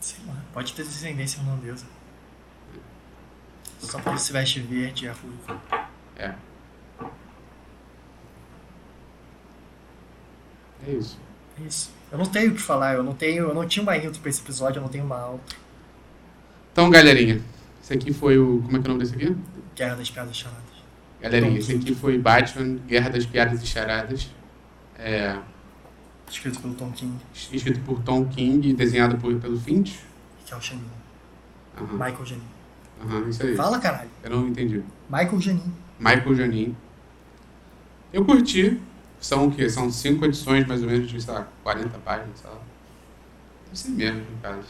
Sei lá, pode ter descendência irlandesa. Só porque ele se veste verde e é ruivo. É. É isso. É isso. Eu não tenho o que falar, eu não tenho. Eu não tinha uma intro pra esse episódio, eu não tenho uma outro. Então, galerinha, esse aqui foi o. Como é que é o nome desse aqui? Guerra das Piadas Charadas. Galerinha, esse aqui foi Batman, Guerra das Piadas e Charadas. É, Escrito pelo Tom King, escrito por Tom King e desenhado por, pelo Finch. que é o Janin. Aham, Michael Janin. aham, isso aí. Fala, caralho. Eu não entendi. Michael Janin. Michael Janin. Eu curti. São o quê? São cinco edições, mais ou menos, de, sei lá, 40 páginas, sei lá. Não sei mesmo, no caso.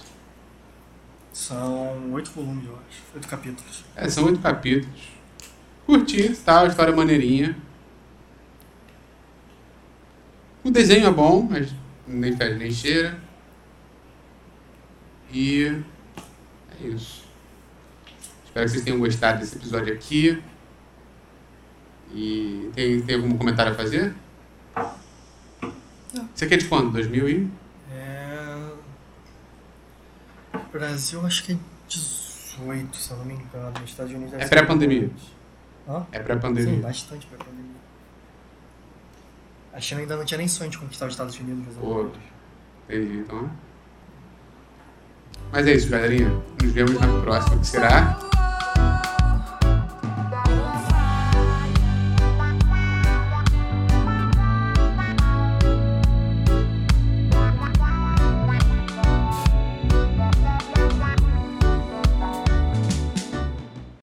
São oito volumes, eu acho. Oito capítulos. É, são oito capítulos. Curti, tá? A história é maneirinha. O desenho é bom, mas nem fede nem cheira. E é isso. Espero que vocês tenham gostado desse episódio aqui. E tem, tem algum comentário a fazer? Não. Você quer de quando? 2000 e? É... Brasil acho que é 18, se eu não me engano. Estados Unidos é pré-pandemia. Hã? É pré-pandemia. Sim, bastante pré-pandemia. A China ainda não tinha nem sonho de conquistar os Estados Unidos. Pô, entendi, então. Mas é isso, galerinha. Nos vemos na próxima, que será